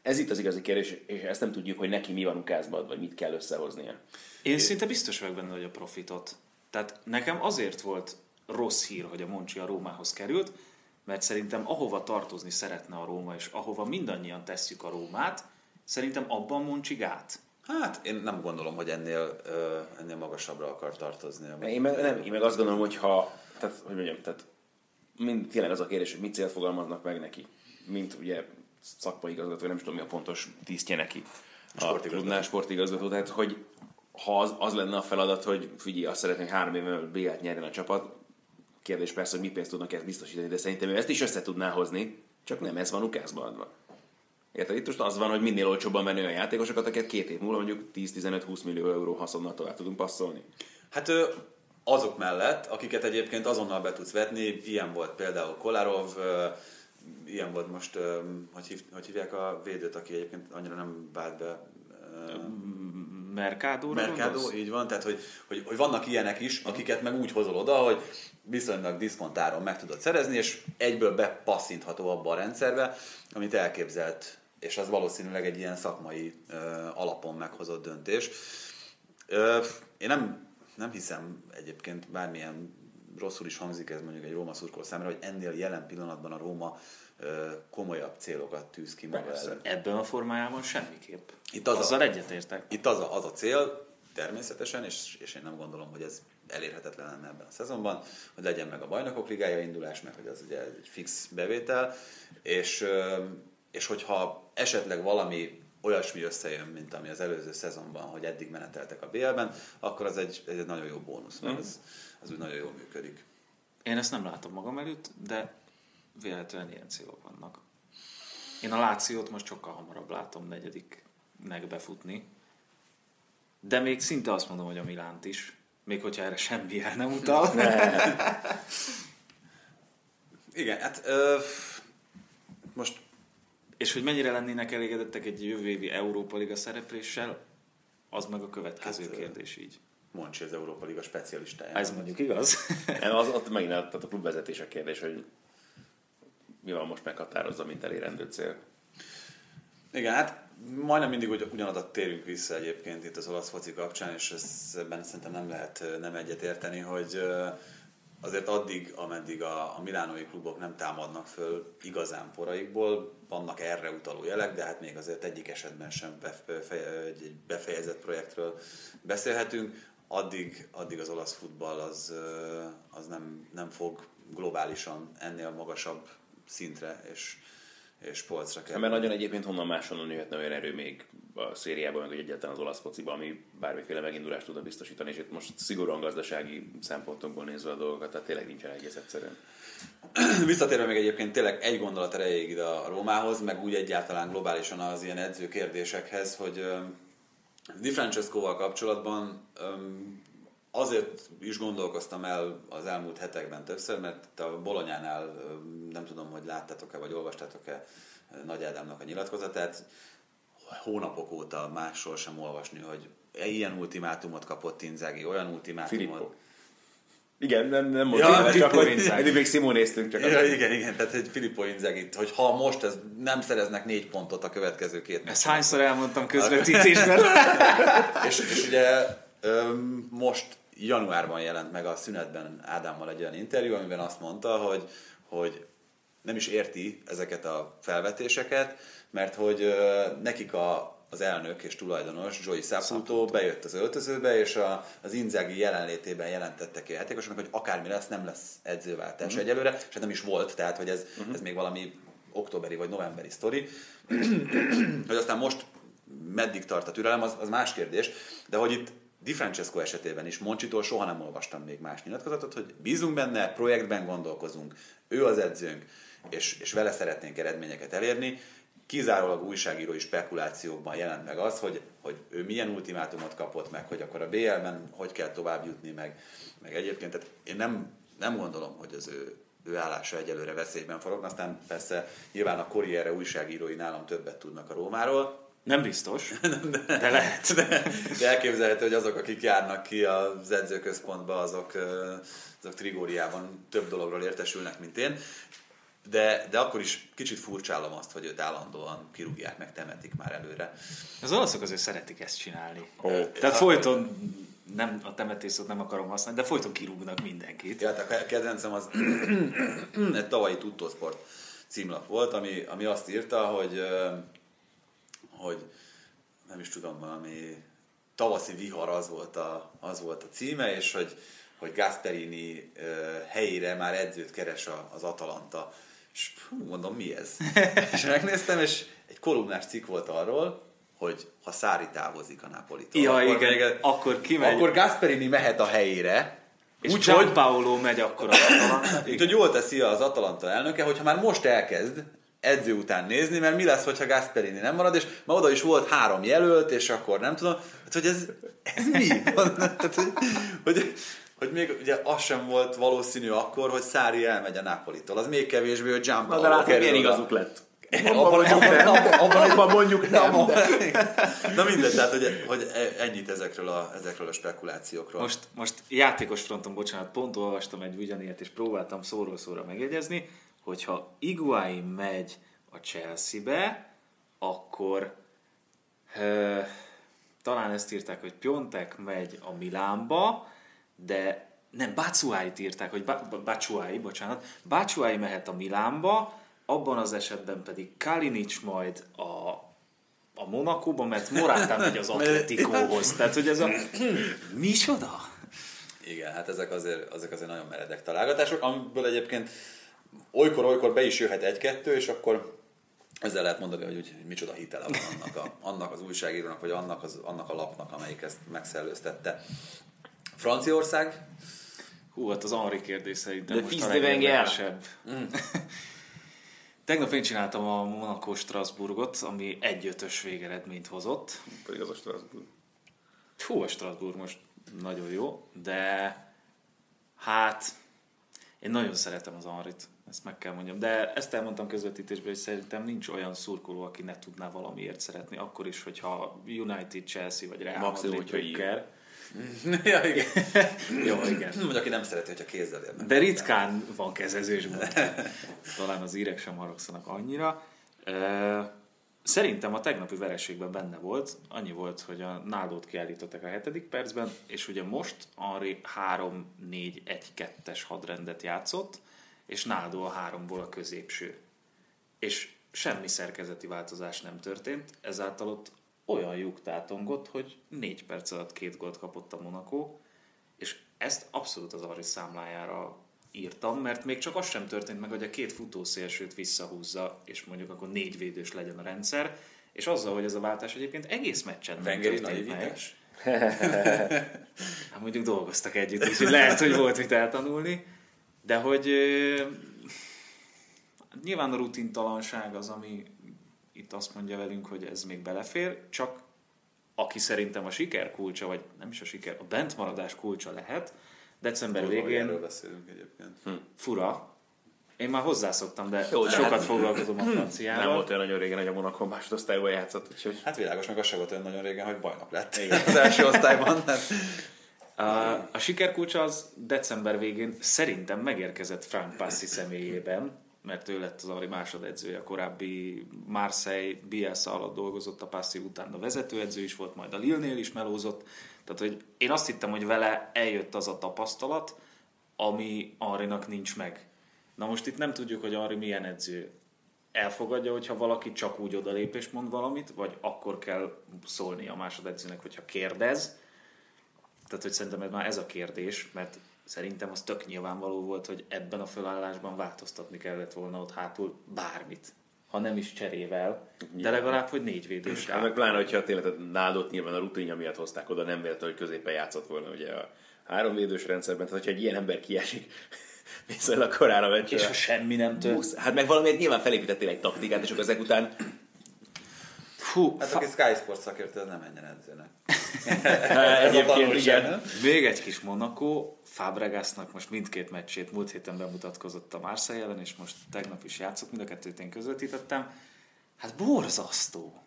Ez itt az igazi kérdés, és ezt nem tudjuk, hogy neki mi van ukázban, vagy mit kell összehoznia. Én szinte biztos vagyok benne, hogy a profitot. Tehát nekem azért volt rossz hír, hogy a Moncsi a Rómához került, mert szerintem ahova tartozni szeretne a Róma, és ahova mindannyian tesszük a Rómát, Szerintem abban Moncsig át. Hát én nem gondolom, hogy ennél, uh, ennél magasabbra akar tartozni. Én meg, nem, én meg azt gondolom, hogy ha, tehát, hogy mondjam, tehát mind, tényleg az a kérdés, hogy mit célt fogalmaznak meg neki, mint ugye szakmai igazgató, nem is tudom mi a pontos tisztje neki. A sportigazgató. sportigazgató, tehát hogy ha az, az lenne a feladat, hogy figyelj, azt szeretném, hogy három évvel B-t nyerjen a csapat, kérdés persze, hogy mi pénzt tudnak ezt biztosítani, de szerintem ő ezt is össze tudná hozni, csak nem ez van ukászban adva. Érted? Itt most az van, hogy minél olcsóbban menő a játékosokat, akiket két év múlva mondjuk 10-15-20 millió euró haszonnal tovább tudunk passzolni. Hát azok mellett, akiket egyébként azonnal be tudsz vetni, ilyen volt például Kolarov, ilyen volt most, hogy, hív, hogy hívják a védőt, aki egyébként annyira nem vált be. Mercado. Mercado, így van, tehát hogy, hogy, hogy, vannak ilyenek is, akiket meg úgy hozol oda, hogy viszonylag diszkontáron meg tudod szerezni, és egyből bepasszintható abba a rendszerbe, amit elképzelt és az valószínűleg egy ilyen szakmai ö, alapon meghozott döntés. Ö, én nem, nem hiszem egyébként bármilyen rosszul is hangzik ez mondjuk egy Róma szurkoló számára, hogy ennél jelen pillanatban a Róma komolyabb célokat tűz ki maga előtt. Ebben a formájában semmiképp. Itt az Azzal a, egyetértek. Itt az a, az a cél, természetesen, és, és én nem gondolom, hogy ez elérhetetlen lenne ebben a szezonban, hogy legyen meg a bajnokok ligája indulás, meg hogy az ugye egy fix bevétel, és és hogyha esetleg valami olyasmi összejön, mint ami az előző szezonban, hogy eddig meneteltek a BL-ben, akkor az egy, egy nagyon jó bónusz, mert az, az úgy nagyon jól működik. Én ezt nem látom magam előtt, de véletlenül ilyen célok vannak. Én a Lációt most sokkal hamarabb látom negyediknek befutni, de még szinte azt mondom, hogy a Milánt is, még hogyha erre semmi el nem utal. Igen, hát ö, most és hogy mennyire lennének elégedettek egy jövő évi Európa Liga szerepléssel, az meg a következő hát, kérdés így. Mondj az Európa Liga specialistája. Ez mondjuk igaz. [LAUGHS] az, ott megint a, tehát a klubvezetés a kérdés, hogy mi van most meghatározza, mint elérendő cél. Igen, hát majdnem mindig hogy ugyanadat térünk vissza egyébként itt az olasz foci kapcsán, és ebben szerintem nem lehet nem egyet érteni, hogy azért addig, ameddig a, a milánói klubok nem támadnak föl igazán poraikból, vannak erre utaló jelek, de hát még azért egyik esetben sem befe, egy befejezett projektről beszélhetünk. Addig, addig az olasz futball az, az nem, nem fog globálisan ennél magasabb szintre és, és polcra kell. Mert nagyon egyébként honnan máshonnan jöhetne olyan erő még a szériában, meg egyáltalán az olasz fociban, ami bármiféle megindulást tudna biztosítani, és itt most szigorúan gazdasági szempontokból nézve a dolgokat, tehát tényleg nincsen egész egyszerűen. Visszatérve még egyébként tényleg egy gondolat erejéig ide a Rómához, meg úgy egyáltalán globálisan az ilyen edző kérdésekhez, hogy Di Francesco-val kapcsolatban azért is gondolkoztam el az elmúlt hetekben többször, mert a Bolonyánál nem tudom, hogy láttatok-e, vagy olvastátok-e Nagy Ádámnak a nyilatkozatát, hónapok óta másról sem olvasni, hogy ilyen ultimátumot kapott Inzági, olyan ultimátumot. Filippo. Igen, nem, nem mondtam, ja, csak Filippo hogy eddig még néztünk csak. Ja, igen, igen, tehát egy Filippo Inzaghi, hogy ha most ez nem szereznek négy pontot a következő két Ezt hányszor elmondtam közvetítésben? [LAUGHS] és, és ugye öm, most januárban jelent meg a szünetben Ádámmal egy olyan interjú, amiben azt mondta, hogy, hogy nem is érti ezeket a felvetéseket, mert hogy ö, nekik a, az elnök és tulajdonos, Joey Saputo bejött az öltözőbe, és a, az Inzaghi jelenlétében jelentettek ki a játékosoknak, hogy akármi lesz, nem lesz edzőváltás Mhm. egyelőre, és hát nem is volt, tehát hogy ez, ez még valami októberi vagy novemberi sztori. [CLEARS THROAT] hogy aztán most meddig tart a türelem, az, az más kérdés, de hogy itt Di Francesco esetében is, Moncsitól soha nem olvastam még más nyilatkozatot, hogy bízunk benne, projektben gondolkozunk, ő az edzőnk, és, és vele szeretnénk eredményeket elérni. Kizárólag újságírói spekulációkban jelent meg az, hogy, hogy ő milyen ultimátumot kapott meg, hogy akkor a BL-ben hogy kell tovább jutni, meg, meg egyébként. Tehát én nem, nem gondolom, hogy az ő, ő állása egyelőre veszélyben forog. Aztán persze nyilván a Corriere újságírói nálam többet tudnak a Rómáról, Nem biztos, [LAUGHS] de lehet. de, de elképzelhető, hogy azok, akik járnak ki az edzőközpontba, azok, azok Trigóriában több dologról értesülnek, mint én. De, de akkor is kicsit furcsálom azt, hogy őt állandóan kirúgják, meg temetik már előre. Az olaszok azért szeretik ezt csinálni. Ó. Tehát folyton, nem a temetés szót nem akarom használni, de folyton kirúgnak mindenkit. Ja, tehát a kedvencem az egy tavalyi Tuttosport címlap volt, ami, ami azt írta, hogy, hogy nem is tudom, valami tavaszi vihar az volt a, az volt a címe, és hogy, hogy Gasperini helyére már edzőt keres a, az Atalanta. És hú, mondom, mi ez? [LAUGHS] és megnéztem, és egy kolumnás cikk volt arról, hogy ha Szári távozik a Napolitól, Ja, akkor, igen, még- akkor kimegy. akkor Gasperini mehet a helyére, És úgyhogy Gianpaolo megy akkor a Atalantát. [CLEARS THROAT] Úgyhogy jól teszi az Atalanta elnöke, hogyha már most elkezd edző után nézni, mert mi lesz, hogyha Gasperini nem marad, és ma oda is volt három jelölt, és akkor nem tudom, hát, hogy ez, ez mi? [LAUGHS] Tehát, hogy, hogy, hogy, még ugye az sem volt valószínű akkor, hogy Szári elmegy a Napolitól. Az még kevésbé, hogy Na Gianpaolo de látod, milyen igazuk lett. Abban, abban, abban, abban, Abban mondjuk nem, abban, de... Na mindegy, tehát hogy, hogy ennyit ezekről a, ezekről a spekulációkról. Most, most játékos fronton, bocsánat, pont olvastam egy ugyanilyet, és próbáltam szóról szóra megjegyezni, hogyha Iguain megy a Chelsea-be, akkor ö, talán ezt írták, hogy Piontek megy a Milánba, de nem, Batshuayi-t írták, hogy Batshuayi, bocsánat, Batshuayi mehet a Milánba, abban az esetben pedig Kalinic majd a, a Monakóba, mert Morata megy az Atletikóhoz. Tehát, hogy ez a... [COUGHS] Micsoda? Igen, hát ezek azért, ezek azért nagyon meredek találgatások, amiből egyébként olykor-olykor be is jöhet egy-kettő, és akkor ezzel lehet mondani, hogy, hogy micsoda hitele van annak, a, annak az újságírónak, vagy annak, az, annak a lapnak, amelyik ezt megszellőztette. Franciaország, Hú, hát az Henri kérdés szerintem De most a Wenger. legérdekesebb. [LAUGHS] Tegnap én csináltam a Monaco Strasbourgot, ami egy ötös végeredményt hozott. Pedig az a Strasbourg. Hú, a Strasbourg most nagyon jó, de hát én nagyon szeretem az Henrit, ezt meg kell mondjam. De ezt elmondtam közvetítésben, hogy szerintem nincs olyan szurkoló, aki ne tudná valamiért szeretni, akkor is, hogyha United, Chelsea vagy Real Maximum, Madrid hogyha. [LAUGHS] ja, igen. [LAUGHS] Jó, igen. vagy aki nem szereti, hogyha kézzel érnek. De ritkán van kezezésben. Talán az írek sem haragszanak annyira. Szerintem a tegnapi vereségben benne volt. Annyi volt, hogy a Nádót kiállították a hetedik percben, és ugye most Henri 3-4-1-2-es hadrendet játszott, és Nádó a háromból a középső. És semmi szerkezeti változás nem történt, ezáltal ott olyan lyuk tátongott, hogy négy perc alatt két gólt kapott a Monaco, és ezt abszolút az Arri számlájára írtam, mert még csak az sem történt meg, hogy a két futószélsőt visszahúzza, és mondjuk akkor négy védős legyen a rendszer, és azzal, hogy ez a váltás egyébként egész meccsen nem Vengeri naivitás? [LAUGHS] Hát mondjuk dolgoztak együtt, úgyhogy lehet, hogy volt mit eltanulni, de hogy nyilván a rutintalanság az, ami itt azt mondja velünk, hogy ez még belefér, csak aki szerintem a siker kulcsa, vagy nem is a siker, a bentmaradás kulcsa lehet, december Erről végén beszélünk egyébként. fura. Én már hozzászoktam, de Jó, de sokat hát- foglalkozom a franciával. Nem volt olyan nagyon régen, hogy a Monaco másodosztályban játszott, úgyhogy... Hát világos, meg az se volt olyan nagyon régen, hogy bajnok lett [LAUGHS] az első osztályban. Hát, A, a sikerkulcsa az december végén szerintem megérkezett Frank Passi személyében, mert ő lett az Ari másodedzője, a korábbi Marseille Bielsa alatt dolgozott, a Passi után a vezetőedző is volt, majd a Lille-nél is melózott. Tehát, hogy én azt hittem, hogy vele eljött az a tapasztalat, ami Arinak nincs meg. Na most itt nem tudjuk, hogy Ari milyen edző. Elfogadja, hogyha valaki csak úgy odalép mond valamit, vagy akkor kell szólni a másodedzőnek, hogyha kérdez. Tehát, hogy szerintem ez már ez a kérdés, mert szerintem az tök nyilvánvaló volt, hogy ebben a fölállásban változtatni kellett volna ott hátul bármit. Ha nem is cserével, de legalább, hogy négy védős Hát meg pláne, hogyha tényleg nádot nyilván a rutinja miatt hozták oda, nem véletlen, hogy középen játszott volna ugye a három védős rendszerben, tehát hogyha egy ilyen ember kiesik [LAUGHS] viszonylag korán a meccsre. És ha semmi nem tört. Hát meg valamiért nyilván felépítettél egy taktikát, és akkor ezek után Fú, Hát aki Sky Sports szakértő, az nem menjen edzőnek. [LAUGHS] egyébként igen. Még egy kis Monaco, Fabregasnak most mindkét meccsét múlt héten bemutatkozott a Marseille ellen, és most tegnap is játszott, mind a kettőt én közvetítettem. Hát borzasztó.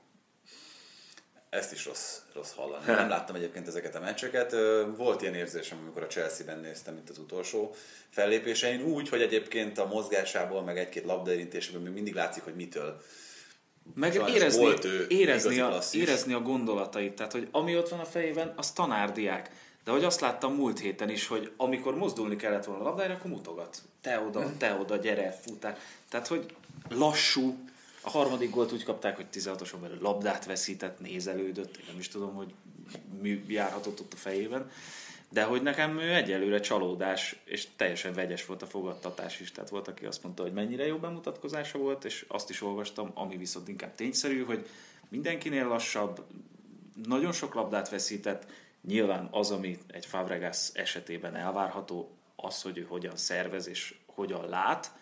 Ezt is rossz, rossz hallani. Nem [LAUGHS] láttam egyébként ezeket a meccseket. Volt ilyen érzésem, amikor a Chelsea-ben néztem itt az utolsó fellépésein, úgy, hogy egyébként a mozgásából, meg egy-két labdaérintéséből még mindig látszik, hogy mitől. Meg Sajnos érezni, volt ő érezni, a, érezni a gondolatait, tehát hogy ami ott van a fejében, az tanárdiák. De hogy azt láttam múlt héten is, hogy amikor mozdulni kellett volna a labdára, akkor mutogat. Te oda, [LAUGHS] te oda, gyere, futál. Tehát, hogy lassú. A harmadik gólt úgy kapták, hogy 16-oson belül labdát veszített, nézelődött. Én nem is tudom, hogy mi járhatott ott a fejében. De hogy nekem ő egyelőre csalódás, és teljesen vegyes volt a fogadtatás is. Tehát volt, aki azt mondta, hogy mennyire jó bemutatkozása volt, és azt is olvastam, ami viszont inkább tényszerű, hogy mindenkinél lassabb, nagyon sok labdát veszített, nyilván az, ami egy Fabregas esetében elvárható, az, hogy ő hogyan szervez és hogyan lát,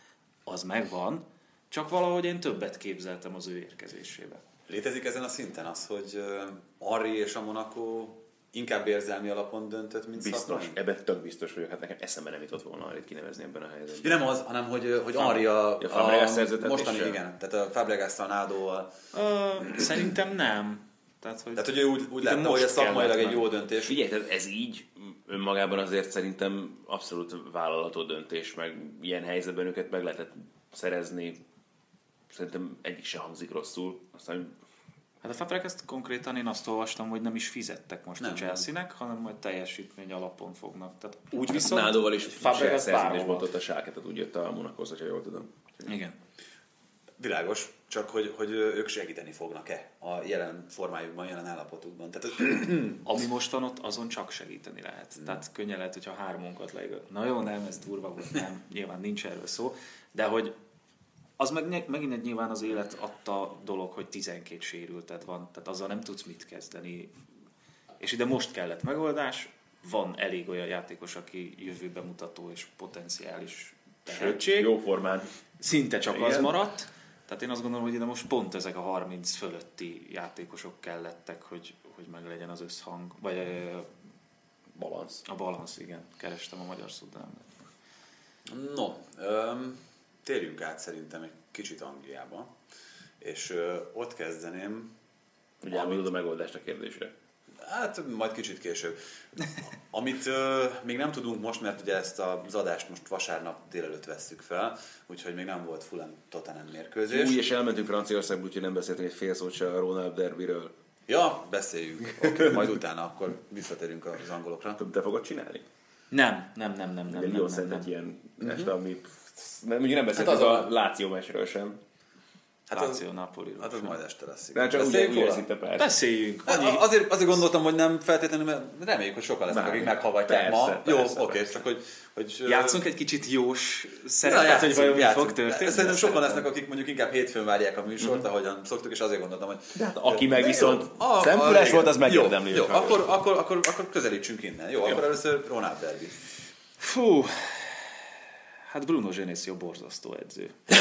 az megvan, csak valahogy én többet képzeltem az ő érkezésébe. Létezik ezen a szinten az, hogy Henri és a Monaco inkább érzelmi alapon döntött, mint biztos, szakmai? ebben tök biztos vagyok, hát nekem eszembe nem jutott volna arra kinevezni ebben a helyzetben. Ja, nem az, hanem hogy, hogy Henri a, Ja, Fabregas a mostani, igen, tehát a Fabregas Nádóval. Szerintem nem. Tehát, hogy Tehát, hogy ő úgy, úgy látta, hogy ez szakmailag egy jó döntés. Figyelj, tehát ez így önmagában azért szerintem abszolút vállalató döntés, meg ilyen helyzetben őket meg lehetett szerezni. Szerintem egyik se hangzik rosszul. Aztán Hát a fabregas konkrétan én azt olvastam, hogy nem is fizettek most nem, a. Chelsea-nek, hanem majd teljesítmény alapon fognak. Tehát úgy viszont Nádóval is Fabregas szerződés volt ott a sáket, tehát úgy jött a Monakhoz, hogyha jól tudom. Igen. Világos, csak hogy, hogy ők segíteni fognak-e a jelen formájukban, jelen állapotukban. Tehát [CLEARS THROAT] Ami most van ott, azon csak segíteni lehet. Tehát könnyen lehet, hogyha hármunkat leigott. Na jó, nem, ez durva volt, nem, nyilván nincs erről szó. De hogy az meg, megint egy nyilván az élet adta dolog, hogy 12 sérülted van, tehát azzal nem tudsz mit kezdeni. És ide most kellett megoldás, van elég olyan játékos, aki jövőbe mutató és potenciális tehetség. Jó formán. Szinte csak Igen. az maradt. Tehát én azt gondolom, hogy ide most pont ezek a 30 fölötti játékosok kellettek, hogy, hogy meg legyen az összhang, vagy ö, Balansz. a balansz, igen. Kerestem a magyar szót, de nem lett. No, öm, térjünk át szerintem egy kicsit Angliába, és ö, ott kezdeném, Ugye elmondod a megoldást a kérdésre. hát majd kicsit később. [LAUGHS] Amit ö, még nem tudunk most, mert ugye ezt az adást most vasárnap délelőtt vesszük fel, úgyhogy még nem volt Fulham Tottenham mérkőzés. Úgy, és elmentünk Franciaországba, úgyhogy nem beszéltünk egy fél szót se a Ronald Derbyről. Ja, beszéljünk. [LAUGHS] Okay, majd utána akkor visszatérünk az angolokra. Te fogod csinálni? Nem, nem, nem, nem, nem, nem, jó nem, nem. ilyen este, ami... Ugye nem beszéltünk Hát az a a- Láció meccsről sem. Hát az, Láció Napoliról. hát az majd este lesz. De csak úgy róla? érzitte persze. Beszéljünk. Hát, azért, azért gondoltam, hogy nem feltétlenül, mert reméljük, hogy sokan lesznek, akik meghallgatják Persze, ma. Jó, persze, oké, persze. csak hogy... hogy játszunk egy kicsit jós szerepet, hogy vajon mi játszunk. fog történni. Szerintem sokan lesznek, akik mondjuk inkább hétfőn várják a műsort, ahogyan szoktuk, és azért gondoltam, hogy... De hát aki meg viszont jó. Szemfüles volt, az Jó, megérdemli. Jó, akkor, akkor, akkor, akkor közelítsünk innen. Jó, akkor először Ronald Derby. Fú, hát Bruno Genesio borzasztó edző. [LAUGHS]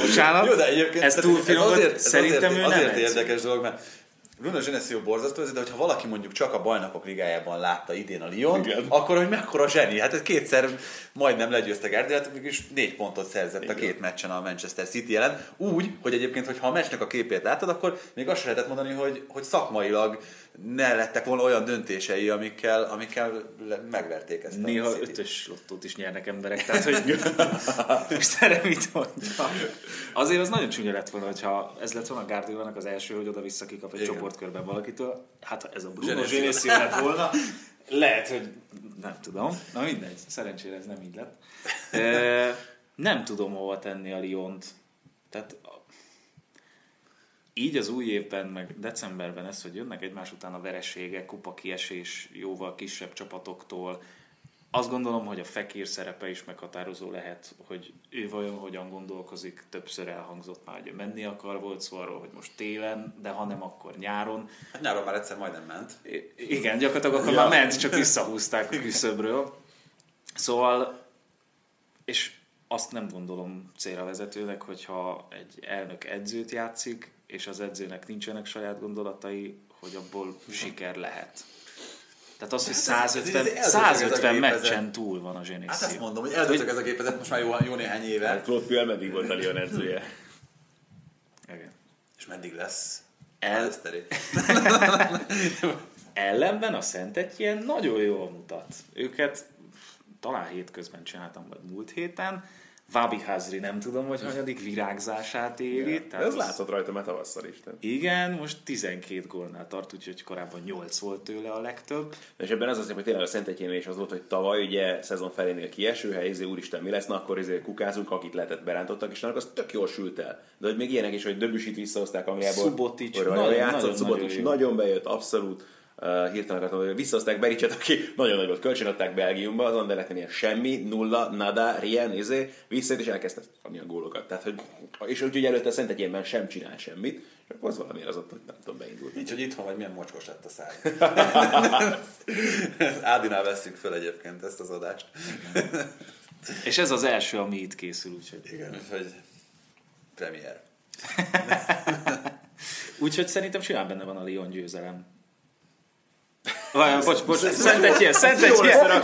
Bocsánat, Jó, de egyébként ez túl finom azért, ez Szerintem azért, ő azért nem edző. érdekes dolog, mert Bruno Genesio borzasztó, de hogyha valaki mondjuk csak a bajnokok ligájában látta idén a Lyon, akkor hogy mekkora zseni. Hát ez kétszer majdnem legyőzte Guardiolát, mégis négy pontot szerzett Igen. a két meccsen a Manchester City ellen. Úgy, hogy egyébként, hogyha a meccsnek a képét láttad, akkor még azt lehetett mondani, hogy, hogy szakmailag ne lettek volna olyan döntései, amikkel, amikkel megverték ezt Néha a ötös lottót is nyernek emberek, tehát hogy [LAUGHS] most erre mit mondjam. Azért az nagyon csúnya lett volna, hogyha ez lett volna a Guardiolanak az első, hogy oda-vissza kikap egy Igen. csoportkörben valakitől. Hát ez a Bruno Genesio lett volna, lehet, hogy nem tudom. Na mindegy, szerencsére ez nem így lett. [LAUGHS] E, nem tudom hova tenni a Lyont. Tehát így az új évben, meg decemberben ez, hogy jönnek egymás után a vereségek, kupa kiesés jóval kisebb csapatoktól, azt gondolom, hogy a Fekir szerepe is meghatározó lehet, hogy ő vajon hogyan gondolkozik, többször elhangzott már, hogy menni akar, volt szó arról, hogy most télen, de ha nem, akkor nyáron. Hát nyáron már egyszer majdnem ment. I- igen, gyakorlatilag akkor ja. már ment, csak visszahúzták a küszöbről. Szóval, és azt nem gondolom célra vezetőnek, hogyha egy elnök edzőt játszik, és az edzőnek nincsenek saját gondolatai, hogy abból siker lehet. Tehát az, hogy 150, ez, ez, ez 150 meccsen túl van a Genesio. Hát ezt mondom, hogy eldöntök ez a gépezet most már jó, jó néhány éve. Hát Claude Puel meddig volt a Lyon edzője? Igen. És meddig lesz? El... [LAUGHS] Ellenben a Szent ilyen nagyon jól mutat. Őket talán hétközben csináltam, vagy múlt héten, Vábi Hazri nem tudom, hogy hanyadik virágzását éli. Yeah. Tehát ez az... látszott rajta, mert tavasszal is. Tehát. Igen, most 12 gólnál tart, úgyhogy korábban 8 volt tőle a legtöbb. És ebben az az, hogy tényleg a Szentegyénél is az volt, hogy tavaly ugye szezon felénél kieső hely, izé, úristen mi lesz, na akkor izé kukázunk, akit lehetett berántottak, és annak az tök jól sült el. De hogy még ilyenek is, hogy Döbüsit visszahozták Angliából. Subotic, nagyon, játszott, nagyon, nagyon, nagyon bejött, abszolút uh, hirtelen akartam, hogy visszahozták Bericset, aki nagyon nagy volt, kölcsönadták Belgiumba, az Anderlechten ilyen semmi, nulla, nada, rien, izé, visszajött és elkezdte kapni a gólokat. Tehát, hogy, és úgy, hogy előtte Szent Egyénben sem csinál semmit, és akkor az valamiért az ott, hogy nem tudom, beindult. Így, hogy itthon vagy milyen mocskos lett a száj. [LAUGHS] Ádinál veszünk föl egyébként ezt az adást. és ez az első, ami itt készül, úgyhogy... Igen, úgyhogy premier. [LAUGHS] úgyhogy szerintem simán benne van a Lyon győzelem. Vajon, bocs, bocs, szent ilyen, szent ilyen.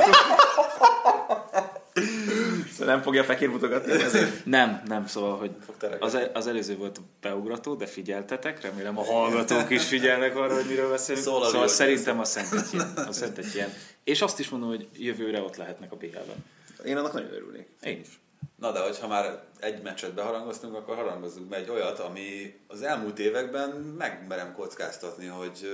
nem fogja fekér mutogatni ezért? Nem, nem, szóval, hogy az, e- az előző volt a beugrató, de figyeltetek, remélem a hallgatók is figyelnek arra, hogy miről beszélünk. Szóval, szóval szerintem a Szentegyén. A Szentegyén. És azt is mondom, hogy jövőre ott lehetnek a BL-ben. Én annak nagyon örülnék. Én is. Na de hogyha már egy meccset beharangoztunk, akkor harangozzunk be egy olyat, ami az elmúlt években megmerem kockáztatni, hogy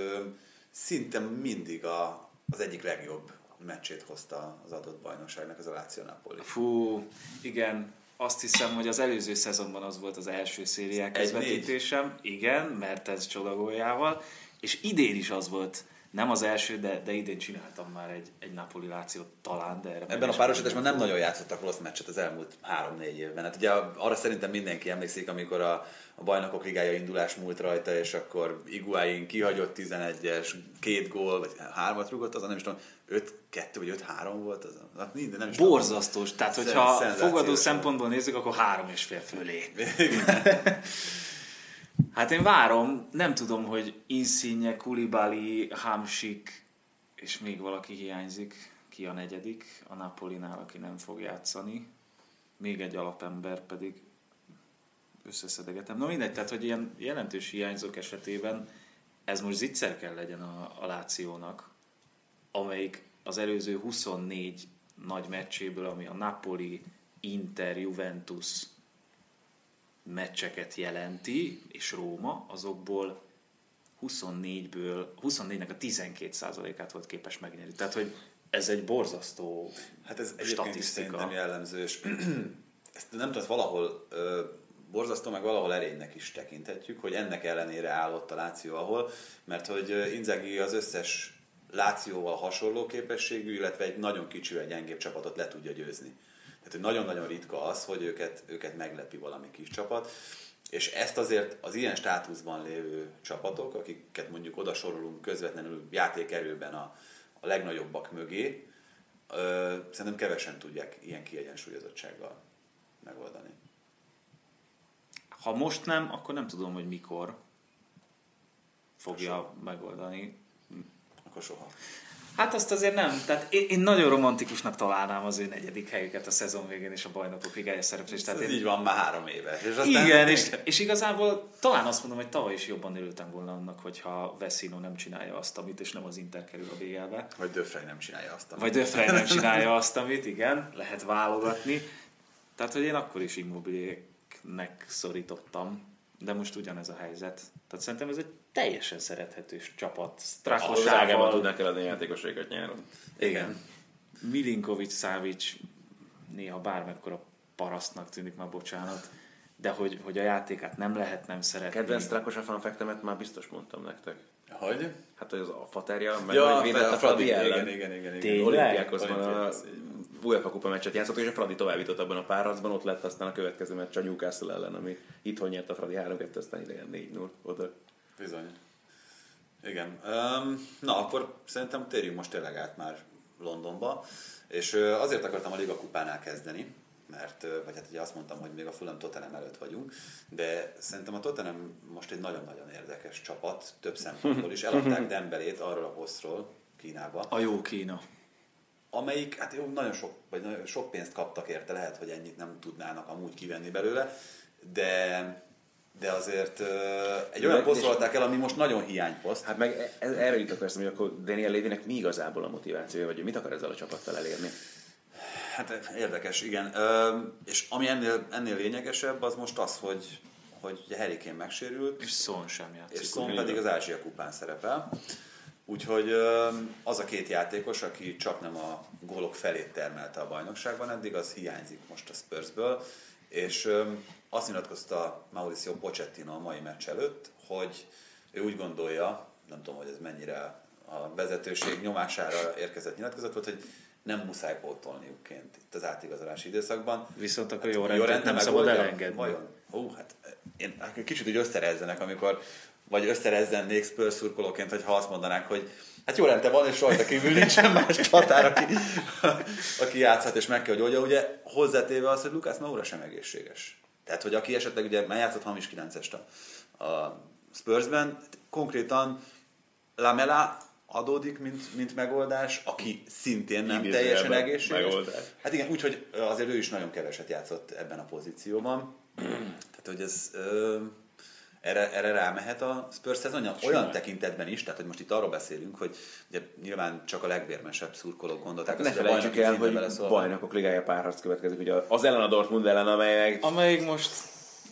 szinte mindig a, az egyik legjobb meccsét hozta az adott bajnokságnak, az a Lazio Napoli. Fú, igen, azt hiszem, hogy az előző szezonban az volt az első szériák közvetítésem. Igen, mert ez csodagójával. És idén is az volt, nem az első, de, de idén csináltam már egy, egy Napoli Lációt talán, de erre Ebben a párosításban nem nagyon játszottak rossz meccset az elmúlt három-négy évben. Hát ugye arra szerintem mindenki emlékszik, amikor a a bajnokok ligája indulás múlt rajta, és akkor Iguain kihagyott 11-es, két gól, vagy hármat rúgott, az nem is tudom, 5-2 vagy 5-3 volt, az, az minden, nem is Borzasztós, tudom. tehát hogyha fogadó szempontból nézzük, akkor három és fél fölé. Hát én várom, nem tudom, hogy Insigne, Kulibali, Hamsik, és még valaki hiányzik, ki a negyedik, a Napolinál, aki nem fog játszani. Még egy alapember pedig összeszedegetem. No mindegy, tehát hogy ilyen jelentős hiányzók esetében ez most zicser kell legyen a, a Lációnak, amelyik az előző 24 nagy meccséből, ami a Napoli, Inter, Juventus meccseket jelenti, és Róma, azokból 24-ből, 24-nek a 12%-át volt képes megnyerni. Tehát, hogy ez egy borzasztó Hát ez egyébként is szerintem jellemző, és [CLEARS THROAT] ezt nem tudom, valahol ö, borzasztó, meg valahol erénynek is tekinthetjük, hogy ennek ellenére állott a Láció ahol, mert hogy Inzaghi az összes Lációval hasonló képességű, illetve egy nagyon kicsivel gyengébb csapatot le tudja győzni. Tehát, nagyon-nagyon ritka az, hogy őket, őket meglepi valami kis csapat, és ezt azért az ilyen státuszban lévő csapatok, akiket mondjuk oda sorolunk közvetlenül játékerőben a, a legnagyobbak mögé, ö, szerintem kevesen tudják ilyen kiegyensúlyozottsággal megoldani. Ha most nem, akkor nem tudom, hogy mikor. fogja megoldani. Akkor soha. Hát azt azért nem. Tehát én, én nagyon romantikusnak találnám az ő negyedik helyüket a szezon végén és a bajnokok ligája szereplést. Tehát Ez én, így van már három éve. És aztán igen, és, és igazából talán azt mondom, hogy tavaly is jobban örültem volna annak, hogyha Veszino nem csinálja azt, amit, és nem az Inter kerül a BL-be. Vagy Döfrey nem csinálja azt. amit- Vagy Döfrey nem [LAUGHS] csinálja azt, amit, igen, lehet válogatni. Tehát, hogy én akkor is immobiliéknek szorítottam, de most ugyanez a helyzet. Tehát szerintem ez egy teljesen szerethetős csapat. Strakosával, tudnak eladni játékosaikat nyáron. Igen. Milinkovic, Szávics néha bármekkora parasztnak tűnik már, bocsánat, de hogy, hogy a játékát nem lehet nem szeretni. Kedvenc Trakos fanfektemet már biztos mondtam nektek. Hogy? Hát, hogy az a faterja, meg Ja, hogy védett a Fradi ellen. igen, igen, igen, igen. Tényleg? Olimpiákozban a. UEFA kupa meccset játszottak, és a Fradi továbbított abban a párharcban, ott lett aztán a következő meccs a Newcastle ellen, ami itthon nyert a Fradi 3-2, aztán idegen 4-0 oda. Bizony. Igen. Um, na, akkor szerintem térjünk most tényleg át már Londonba. És azért akartam a Liga kupánál kezdeni, mert, vagy hát ugye azt mondtam, hogy még a Fulham Tottenham előtt vagyunk, de szerintem a Tottenham most egy nagyon-nagyon érdekes csapat, több szempontból is. Eladták [LAUGHS] Dembelét arról a posztról Kínába, A jó Kína. amelyik, hát jó, nagyon sok, vagy nagyon sok pénzt kaptak érte, lehet, hogy ennyit nem tudnának amúgy kivenni belőle, de de azért ö, egy olyan adták el, ami most nagyon hiányposzt. Hát meg e- e- erre jutok persze, hogy akkor Daniel Lévinek mi igazából a motivációja, vagy mit akar ezzel a csapattal elérni? Hát érdekes, igen. Ö, és ami ennél, ennél lényegesebb, az most az, hogy, hogy ugye Harry Kane megsérült, És Son sem játszik. és Son pedig az Ázsia kupán szerepel. Úgyhogy ö, az a két játékos, aki csak nem a gólok felét termelte a bajnokságban eddig, az hiányzik most a Spursből. És azt nyilatkozta Mauricio Pochettino a mai meccs előtt, hogy ő úgy gondolja, nem tudom, hogy ez mennyire a vezetőség nyomására érkezett nyilatkozat volt, hogy nem muszáj pótolniukként itt az átigazolási időszakban. Viszont akkor jó jó rendet rendet nem szabad elengedni. Vajon? Ó, hát én kicsit úgy összerezzenek, amikor vagy összerezzennék Spurs szurkolóként, hogy ha azt mondanák, hogy hát jó rende van, és rajta kívül nincsen más csatár, aki, aki játszhat, és meg kell, hogy oldja. Ugye hozzátéve az, hogy Lucas Moura sem egészséges. Tehát, hogy aki esetleg ugye már játszott hamis 9-est a, a Spursben, konkrétan Lamela adódik, mint, mint megoldás, aki szintén nem Idézőjelben teljesen egészséges. megoldás. Hát igen, úgyhogy azért ő is nagyon keveset játszott ebben a pozícióban. Tehát, hogy ez ö, erre, erre rámehet a Spurs szezonja olyan tekintetben is, tehát hogy most itt arról beszélünk, hogy ugye nyilván csak a legvérmesebb szurkolók gondolták, Ne hogy a felejtsük el, hogy bajnokok ligája párharc következik, ugye az ellen a Dortmund ellen, amelyek Amelyik most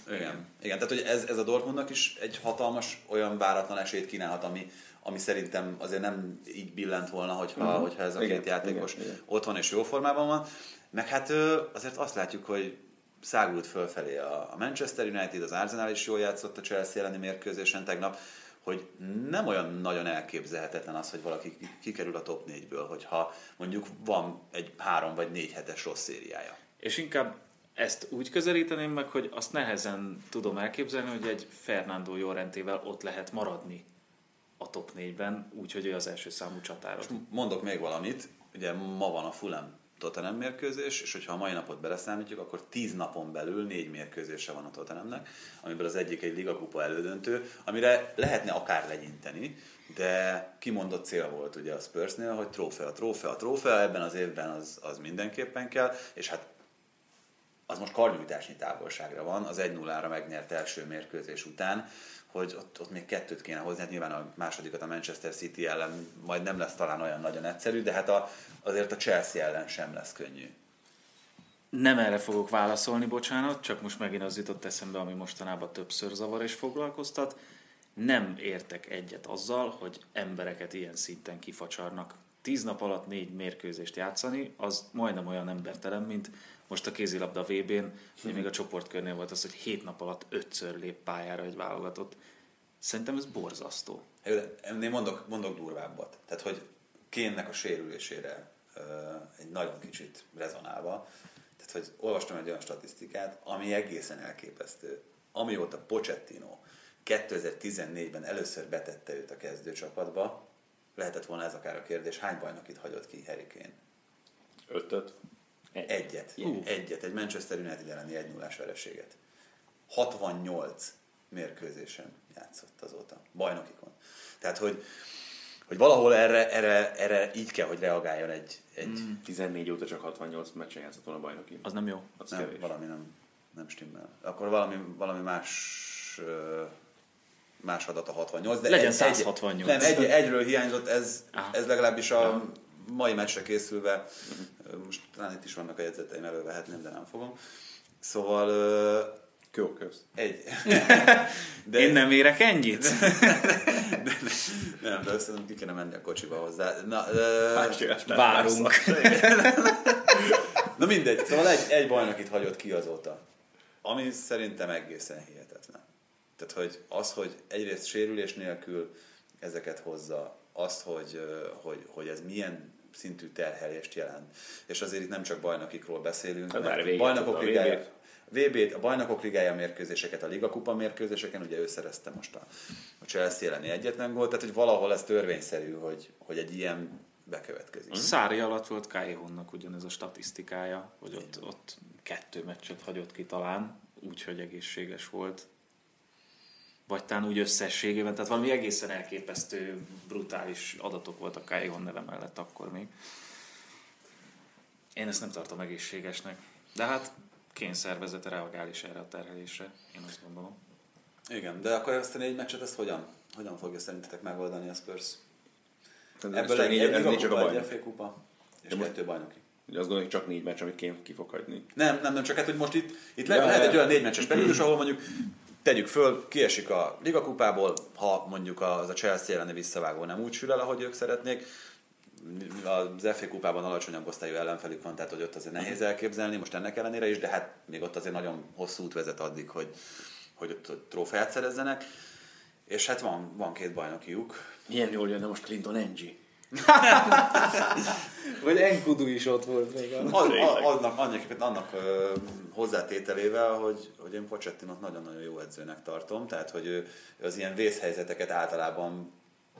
Igen. Igen, tehát hogy ez, ez a Dortmundnak is egy hatalmas, olyan váratlan esélyt kínálhat, ami, ami szerintem azért nem így billent volna, hogyha, uh-huh. hogyha ez a Igen, két játékos igen, igen. ott van és jó formában van. Meg hát azért azt látjuk, hogy szágult fölfelé a Manchester United, az Arsenal is jól játszott a Chelsea elleni mérkőzésen tegnap, hogy nem olyan nagyon elképzelhetetlen az, hogy valaki ki- kikerül a top 4-ből, hogyha mondjuk van egy három vagy négy hetes rossz szériája. És inkább ezt úgy közelíteném meg, hogy azt nehezen tudom elképzelni, hogy egy Fernando Llorentével ott lehet maradni a top 4-ben, úgyhogy ő az első számú csatáros. Mondok még valamit, ugye ma van a Fulham Tottenham mérkőzés, és hogyha a mai napot beleszámítjuk, akkor 10 napon belül négy mérkőzése van a Tottenhamnek, amiből az egyik egy ligakupa elődöntő, amire lehetne akár legyinteni, de kimondott cél volt ugye a Spursnél, hogy trófea, trófea, trófea, ebben az évben az, az mindenképpen kell, és hát az most karnyújtásnyi távolságra van, az 1-0-ra megnyert első mérkőzés után, hogy ott, ott még kettőt kéne hozni, hát nyilván a másodikat a Manchester City ellen majd nem lesz talán olyan nagyon egyszerű, de hát a, azért a Chelsea ellen sem lesz könnyű. Nem erre fogok válaszolni, bocsánat, csak most megint az jutott eszembe, ami mostanában többször zavar és foglalkoztat. Nem értek egyet azzal, hogy embereket ilyen szinten kifacsarnak. Tíz nap alatt négy mérkőzést játszani, az majdnem olyan embertelen, mint most a kézilabda VB-n, hogy még a csoportkörnél volt az, hogy hét nap alatt ötször lép pályára egy válogatott. Szerintem ez borzasztó. Ennél mondok, mondok durvábbat. Tehát, hogy Kénnek a sérülésére egy nagyon kicsit rezonálva, tehát, hogy olvastam egy olyan statisztikát, ami egészen elképesztő. Amióta Pochettino 2014-ben először betette őt a kezdőcsapatba, lehetett volna ez akár a kérdés, hány bajnokit hagyott ki Harry Kane? ötöt. Egyet. Ú. Egyet. Egy Manchester United elleni 1 0 vereséget. 68 mérkőzésen játszott azóta. Bajnokikon. Tehát, hogy, hogy valahol erre, erre, erre így kell, hogy reagáljon egy... egy mm. 14 óta csak 68 meccsen játszott volna a bajnoki. Az nem jó. Az nem, kevés. valami nem, nem stimmel. Akkor valami, valami más más adat a 68. De Legyen egy- 168. Egy, nem, egy, egyről hiányzott, ez, Aha. ez legalábbis a mai meccsre készülve, most talán itt is vannak a jegyzeteim, elővehetném, de nem fogom. Szóval Jó, kösz. egy... [LAUGHS] De Én nem érek ennyit? [LAUGHS] nem, de szerintem ki kéne menni a kocsiba hozzá. Na, ö, Várunk. [LAUGHS] Na mindegy, szóval egy, egy bajnokit hagyott ki azóta. Ami szerintem egészen hihetetlen. Tehát, hogy az, hogy egyrészt sérülés nélkül ezeket hozza, azt, hogy, hogy, hogy ez milyen szintű terhelést jelent. És azért itt nem csak bajnokikról beszélünk, végig bajnokok ligája, VB-t. VB-t, a bajnokok ligája mérkőzéseket, a ligakupa mérkőzéseken, ugye ő szerezte most a, a Chelsea elleni egyetlen gólt, tehát hogy valahol ez törvényszerű, hogy, hogy egy ilyen bekövetkezik. Szári alatt volt Kájéhonnak ugyanez a statisztikája, hogy ott, ott kettő meccset hagyott ki talán, úgyhogy egészséges volt. Vagy talán úgy összességében, tehát valami egészen elképesztő, brutális adatok voltak Kájéhon neve mellett akkor még. Én ezt nem tartom egészségesnek. De hát kényszervezete reagál is erre a terhelésre, én azt gondolom. Igen, de akkor ezt a négy meccset, ezt hogyan? Hogyan fogja szerintetek megoldani a Spurs? Ez Ebből csak egy, négy- egy ez négy csak a egy bajnok. FA kupa, és most- kettő bajnoki. Ugye azt gondolom, hogy csak négy meccs, amit Kén ki fog hagyni. Nem, nem, nem, csak hát, hogy most itt, itt Ja, lehet egy olyan négy meccses periódus, ahol mondjuk tegyük föl, kiesik a ligakupából, ha mondjuk az a Chelsea elleni visszavágó nem úgy sül el, ahogy ők szeretnék, az FA kupában alacsonyabb osztályú ellenfelük van, tehát hogy ott azért nehéz elképzelni, most ennek ellenére is, de hát még ott azért nagyon hosszú út vezet addig, hogy, hogy ott, ott trófeát szerezzenek. És hát van, van két bajnokiuk, Milyen jól jönne most Clinton Angie. [LAUGHS] Vagy Enkudu is ott volt még. Az, a, annak, annak, annak ö, hozzátételével, hogy, hogy én Pochettinot nagyon-nagyon jó edzőnek tartom, tehát hogy ő az ilyen vészhelyzeteket általában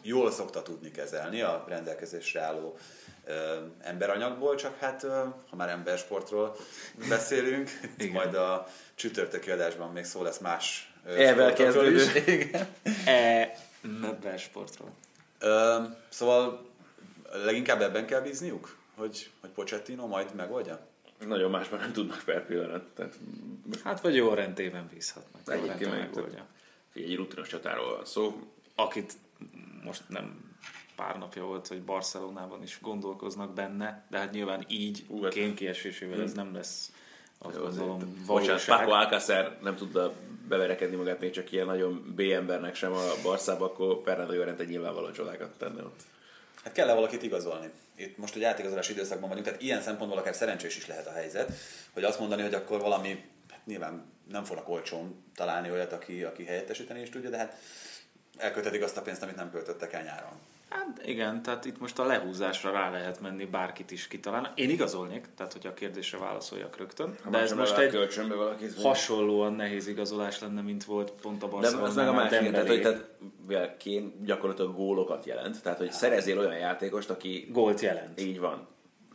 jól szokta tudni kezelni a rendelkezésre álló ö, emberanyagból, csak hát ö, ha már embersportról beszélünk, [LAUGHS] itt majd a csütörtöki adásban még szó lesz más E-vel kezdődő. Igen. E, sportról. Ö, szóval leginkább ebben kell bízniuk, hogy, hogy Pochettino majd megoldja? Nagyon másban nem tudnak per pillanat. Tehát Hát vagy jó rendében bízhatnak. Egyébként megoldja. figyelj, egy rutinos csatáról van szó. Akit most nem pár napja volt, hogy Barcelonában is gondolkoznak benne, de hát nyilván így Hú, hát- Kén kiesésével ez nem lesz azt Jó, gondolom Bocsánat. Paco Alcácer nem tudta beverekedni magát még csak ilyen nagyon B embernek sem a Barszába, akkor Fernando Llorente nyilvánvalóan csodákat tenne ott. Hát kell-e valakit igazolni? Itt most egy átigazolási időszakban vagyunk, tehát ilyen szempontból akár szerencsés is lehet a helyzet, hogy azt mondani, hogy akkor valami, hát nyilván nem fognak olcsón találni olyat, aki, aki helyettesíteni is tudja, de hát elköltetik azt a pénzt, amit nem költöttek el nyáron. Hát igen, tehát itt most a lehúzásra rá lehet menni, bárkit is kitalálni. Én igazolnék, tehát hogyha a kérdésre válaszoljak rögtön, de ez most egy hasonlóan nehéz igazolás lenne, mint volt pont a De Barcelona. az meg a másik, tehát, hogy tehát, mivel Kén gyakorlatilag gólokat jelent, tehát hogy szerezzél olyan játékost, aki Gólt jelent. így van.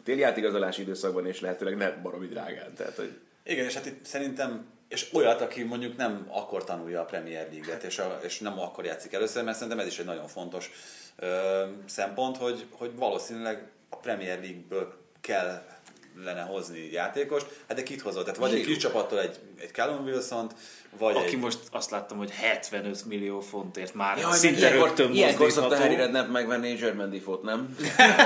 Téli átigazolási időszakban és lehetőleg ne baromi drágán. Tehát, hogy Igen, és hát itt szerintem, és olyat, aki mondjuk nem akkor tanulja a Premier League-et, és, a, és nem akkor játszik először, mert szerintem ez is egy nagyon fontos ö, szempont, hogy, hogy valószínűleg a Premier League-ből kellene hozni játékost, hát de kit hozott? Tehát vagy egy Giroud. kis csapattól egy, egy Callum Wilson-t, vagy Aki egy... most azt láttam, hogy 75 millió fontért már Jaj, szinte rögtön ilyenkor szokta. Harry Redknapp megvenni German Defoe-t, nem?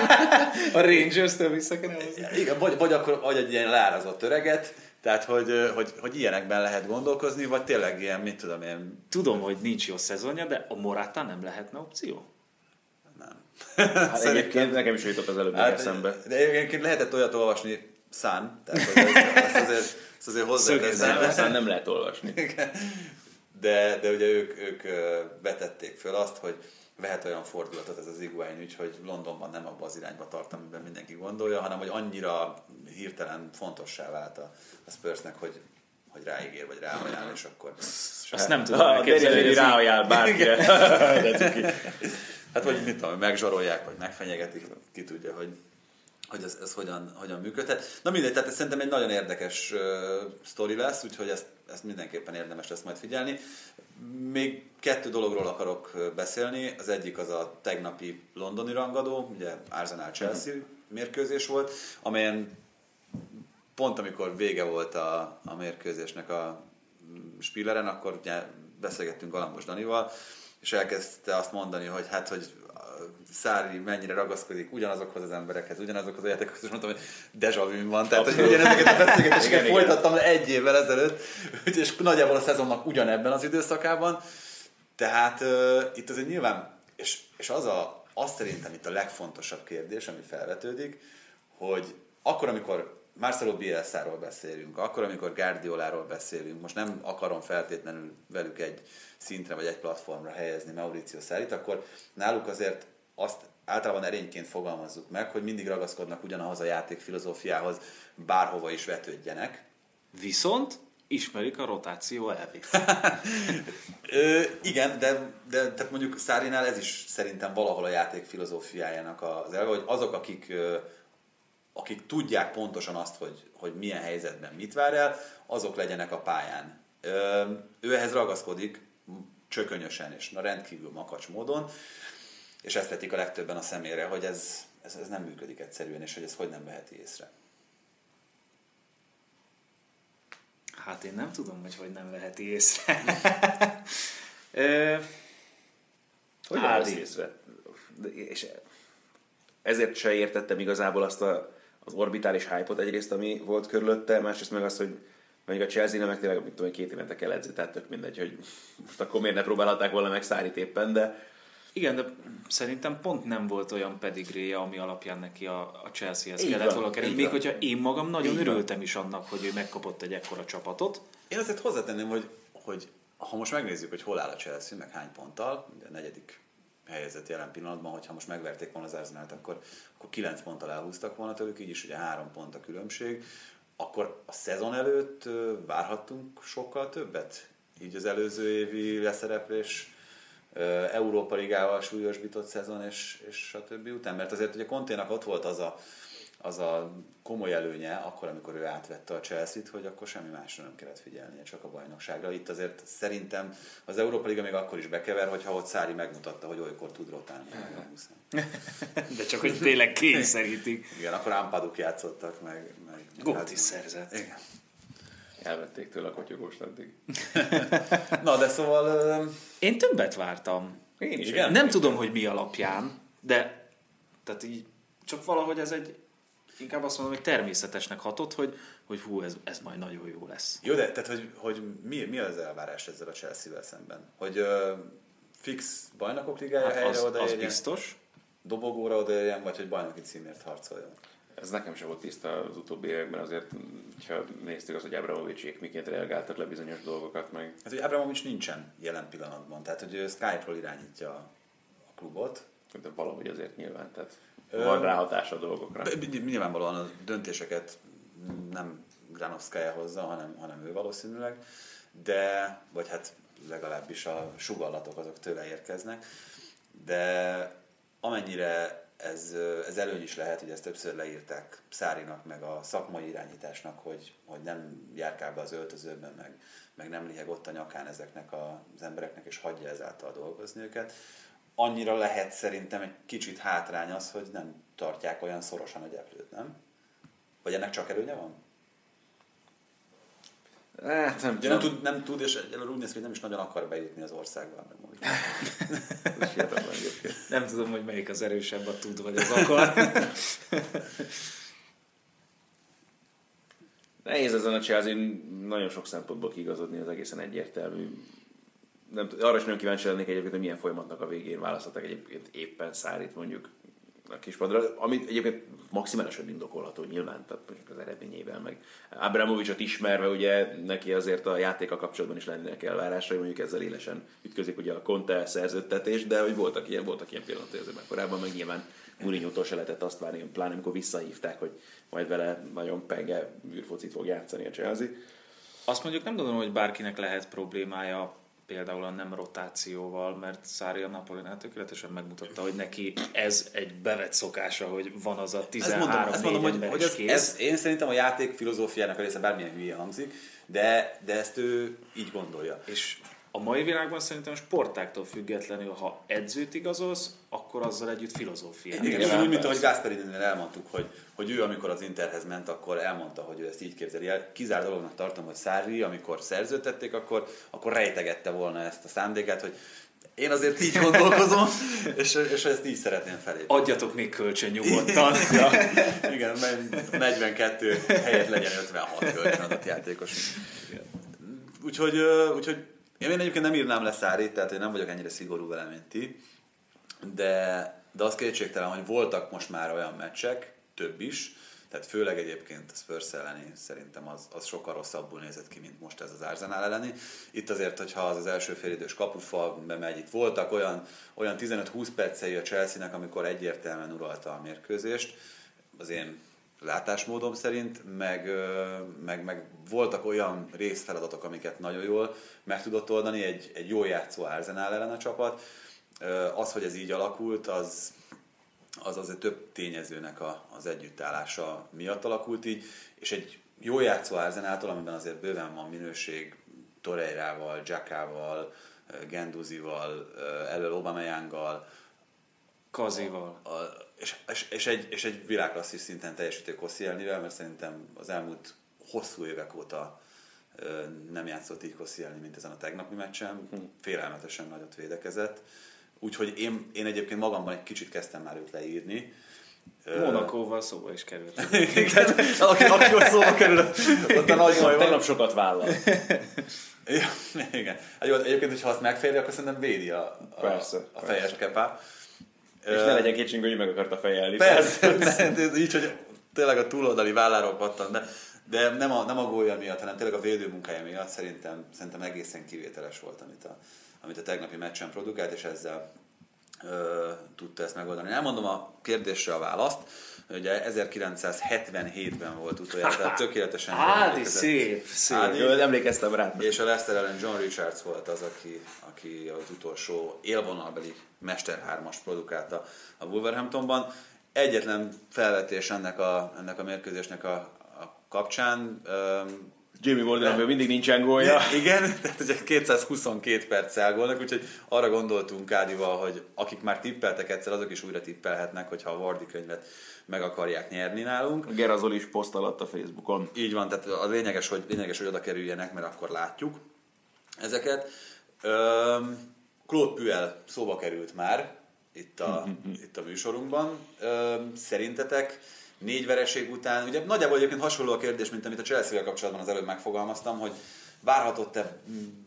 [LAUGHS] A Rangers-től vissza kell. Igen, vagy, vagy akkor vagy egy ilyen leárazott öreget, tehát hogy, hogy, hogy ilyenekben lehet gondolkozni, vagy tényleg ilyen, mit tudom én, Tudom, hogy nincs jó szezonja, de a Morata nem lehetne opció? Hát egyébként nekem is jutott az előbb hát, eszembe. De egyébként lehetett olyat olvasni szán, tehát [LAUGHS] ezt, azért, ezt azért hozzáteszem. Nem lehet olvasni. De, de ugye ők, ők vetették föl azt, hogy vehet olyan fordulatot ez az Iguain ügy, hogy Londonban nem abba az irányba tart, amiben mindenki gondolja, hanem hogy annyira hirtelen fontossá vált a, a Spursnek, hogy, hogy ráígér, vagy ráajánl, és akkor... Azt nem tudom a elképzelni, hogy ráajánl bárkire. [LAUGHS] Hát vagy mit tudom, megzsarolják, vagy megfenyegetik, ki tudja, hogy hogy ez, ez hogyan, hogyan működhet. Na mindegy, tehát ez szerintem egy nagyon érdekes uh, sztori lesz, úgyhogy ezt, ezt mindenképpen érdemes lesz majd figyelni. Még kettő dologról akarok beszélni. Az egyik az a tegnapi londoni rangadó, ugye Arsenal-Chelsea mérkőzés volt, amelyen pont amikor vége volt a, a mérkőzésnek a Spilleren, akkor ugye beszélgettünk Galambos Danival, és elkezdte azt mondani, hogy hát, hogy Szári mennyire ragaszkodik ugyanazokhoz az emberekhez, ugyanazokhoz a játékokhoz, és mondtam, hogy deja vu van, tehát hogy ugyanezeket a beszélgetéseket folytattam le egy évvel ezelőtt, és nagyjából a szezonnak ugyanebben az időszakában. Tehát uh, itt azért nyilván, és, és az, a, az szerintem itt a legfontosabb kérdés, ami felvetődik, hogy akkor, amikor Marcelo Bielsa-ról beszélünk, akkor, amikor Guardioláról beszélünk, most nem akarom feltétlenül velük egy szintre vagy egy platformra helyezni Mauricio Szárit, akkor náluk azért azt általában erényként fogalmazzuk meg, hogy mindig ragaszkodnak ugyanahoz a játék filozófiához, bárhova is vetődjenek. Viszont ismerik a rotáció elvét. [LAUGHS] Ö, igen, de, de tehát mondjuk Szárinál ez is szerintem valahol a játék filozófiájának az elve, hogy azok, akik, akik tudják pontosan azt, hogy, hogy milyen helyzetben mit vár el, azok legyenek a pályán. Ö, ő ehhez ragaszkodik, csökönyösen és na rendkívül makacs módon, és ezt vetik a legtöbben a szemére, hogy ez, ez, ez nem működik egyszerűen, és hogy ez hogy nem veheti észre. Hát én nem tudom, hogy hogy nem veheti észre. [LAUGHS] hogy nem észre? És ezért se értettem igazából azt a, az orbitális hype egyrészt, ami volt körülötte, másrészt meg azt, hogy mondjuk a Chelsea meg tényleg, mit tudom, két évente kell edzni, tehát tök mindegy, hogy [LAUGHS] most akkor miért ne próbálhatták volna meg Szárit éppen, de igen, de szerintem pont nem volt olyan pedigréje, ami alapján neki a, a Chelsea-hez így kellett volna kerülni. Még van. hogyha én magam nagyon így örültem van. is annak, hogy ő megkapott egy ekkora csapatot. Én azért hozzátenném, hogy, hogy ha most megnézzük, hogy hol áll a Chelsea, meg hány ponttal, ugye a negyedik helyzet jelen pillanatban, hogyha most megverték volna az Arsenal-t, akkor, akkor 9 ponttal elhúztak volna tőlük, így is ugye 3 pont a különbség akkor a szezon előtt várhattunk sokkal többet? Így az előző évi leszereplés Európa Ligával súlyosbított szezon és, és a többi után, mert azért ugye Konténak ott volt az a, az a komoly előnye, akkor, amikor ő átvette a Chelsea-t, hogy akkor semmi másra nem kellett figyelnie, csak a bajnokságra. Itt azért szerintem az Európa Liga még akkor is bekever, hogyha ott Szári megmutatta, hogy olykor tud rotálni. [LAUGHS] De csak, hogy tényleg kényszerítik. [LAUGHS] Igen, akkor Ámpaduk játszottak, meg... meg Gót is szerzett. Igen. Elvették tőle a kotyogóst addig. [LAUGHS] Na, de szóval... Én többet vártam. Én is. Igen? Nem tudom, hogy mi alapján, de tehát így csak valahogy ez egy inkább azt mondom, hogy természetesnek hatott, hogy, hogy hú, ez, ez majd nagyon jó lesz. Jó, de tehát, hogy, hogy mi, mi az elvárás ezzel a Chelsea-vel szemben? Hogy uh, fix bajnokok ligája hát helyre az, odaérjen? Az biztos. Dobogóra odaérjen, vagy hogy bajnoki címért harcoljon? Ez nekem sem volt tiszta az utóbbi években, azért, ha néztük az, hogy Abramovicsék miként reagáltak le bizonyos dolgokat meg. Hát, hogy Abramovics nincsen jelen pillanatban, tehát hogy ő Skype-ról irányítja a klubot. De valahogy azért nyilván, tehát van ráhatása a dolgokra. Nyilvánvalóan a döntéseket nem Granovskaya hozza, hanem, hanem ő valószínűleg, de, vagy hát legalábbis a sugallatok azok tőle érkeznek, de amennyire ez, ez előny is lehet, hogy ezt többször leírták Szárinak, meg a szakmai irányításnak, hogy, hogy nem járkál be az öltözőben, meg, meg nem liheg ott a nyakán ezeknek az embereknek, és hagyja ezáltal dolgozni őket annyira lehet szerintem egy kicsit hátrány az, hogy nem tartják olyan szorosan a gyeplőt, nem? Vagy ennek csak előnye van? Hát nem, nem, tud, nem tud, és egyelőre úgy néz ki, hogy nem is nagyon akar bejutni az országba. [LAUGHS] nem tudom, hogy melyik az erősebb, a tud vagy az akar. [LAUGHS] Nehéz ezen a Chelsea nagyon sok szempontból kigazodni, az egészen egyértelmű nem, arra is nagyon kíváncsi lennék egyébként, hogy milyen folyamatnak a végén választottak egyébként éppen Szárit mondjuk a kispadra, ami egyébként maximálisan indokolható nyilván, tehát az eredményével, meg Abramovicsot ismerve, ugye neki azért a játéka kapcsolatban is lennének elvárásai, mondjuk ezzel élesen ütközik ugye a Conte szerződtetés, de hogy voltak ilyen, voltak ilyen pillanatok azért meg korábban, meg nyilván Mourinho-tól se lehetett azt várni, pláne amikor visszahívták, hogy majd vele nagyon penge űrfocit fog játszani a Chelsea. Azt mondjuk nem gondolom, hogy bárkinek lehet problémája például a nem rotációval, mert Szári a Napolinál tökéletesen megmutatta, hogy neki ez egy bevett szokása, hogy van az a 13 ezt mondom, ezt mondom hogy, hogy ez, kész. ez, én szerintem a játék filozófiának a része bármilyen hülye hangzik, de, de ezt ő így gondolja. És a mai világban szerintem sportáktól függetlenül, ha edzőt igazolsz, akkor azzal együtt filozófiát. Igen, és úgy, mint ahogy Gasperininél elmondtuk, hogy, hogy ő amikor az Interhez ment, akkor elmondta, hogy ő ezt így képzeli el. Kizár dolognak tartom, hogy Szári, amikor szerződtették, akkor, akkor rejtegette volna ezt a szándékát, hogy én azért így gondolkozom, [LAUGHS] és, és ezt így szeretném felépíteni. Adjatok még kölcsön nyugodtan. Ja, igen, [LAUGHS] mert 42 helyett legyen 56 kölcsönadott játékos. Úgyhogy, úgyhogy én egyébként nem írnám le Szárit, tehát én nem vagyok ennyire szigorú vele, mint ti, de, de az kétségtelen, hogy voltak most már olyan meccsek, több is, tehát főleg egyébként a Spurs elleni szerintem az, az sokkal rosszabbul nézett ki, mint most ez az Arsenal elleni. Itt azért, hogyha az az első félidős kapufal bemegy, itt voltak olyan, olyan 15-20 percei a Chelsea-nek, amikor egyértelműen uralta a mérkőzést, az én látásmódom szerint, meg, meg, meg voltak olyan részfeladatok, amiket nagyon jól meg tudott oldani, egy, egy jól játszó Arsenal ellen a csapat. Az, hogy ez így alakult, az, az azért több tényezőnek a, az együttállása miatt alakult így, és egy jó játszó Arsenaltól, amiben azért bőven van minőség, Torreirával, Jackával, Genduzival, elől Aubameyanggal, Kazival. a, és, és, és, egy, és egy világklasszis szinten teljesítő Koscielnivel, mert szerintem az elmúlt hosszú évek óta ö, nem játszott így Koscielni, mint ezen a tegnapi meccsen. Félelmetesen nagyot védekezett. Úgyhogy én, én egyébként magamban egy kicsit kezdtem már őt leírni. Monakóval szóba is került. [LAUGHS] Igen, aki, aki szóba kerül, ott a nagy baj van. Tegnap sokat vállal. Ja, igen. Hát egyébként, hogyha azt megféri, akkor szerintem védi a, a, Persze, a fejes persze. kepá. És ne legyen kétségünk, hogy meg akarta fejelni. Persze, ne, ez így, hogy tényleg a túloldali válláról pattan, de, de nem, a, nem a gólya miatt, hanem tényleg a védőmunkája miatt szerintem, szerintem egészen kivételes volt, amit a, amit a tegnapi meccsen produkált, és ezzel ö, tudta ezt megoldani. Elmondom a kérdésre a választ. Ugye 1977-ben volt utoljára, tehát [LAUGHS] tökéletesen... Ádi, szép, szép. Ádi. Emlékeztem rá. És a Leicester ellen John Richards volt az, aki, aki az utolsó élvonalbeli Mester 3-as produkálta a Wolverhamptonban. Egyetlen felvetés ennek a, ennek a mérkőzésnek a, a kapcsán. öm, Jamie Warden, amiből mindig nincsen gólja. igen, tehát ugye 222 perc elgólnak, úgyhogy arra gondoltunk Kádival, hogy akik már tippeltek egyszer, azok is újra tippelhetnek, hogyha a Vardi könyvet meg akarják nyerni nálunk. Gerazol is poszt alatt a Facebookon. Így van, tehát a lényeges, hogy, lényeges, hogy oda kerüljenek, mert akkor látjuk ezeket. Öm, Claude Puel szóba került már itt a, [LAUGHS] itt a műsorunkban. Öm, szerintetek négy vereség után, ugye nagyjából egyébként hasonló a kérdés, mint amit a Chelsea-vel kapcsolatban az előbb megfogalmaztam, hogy várhatott-e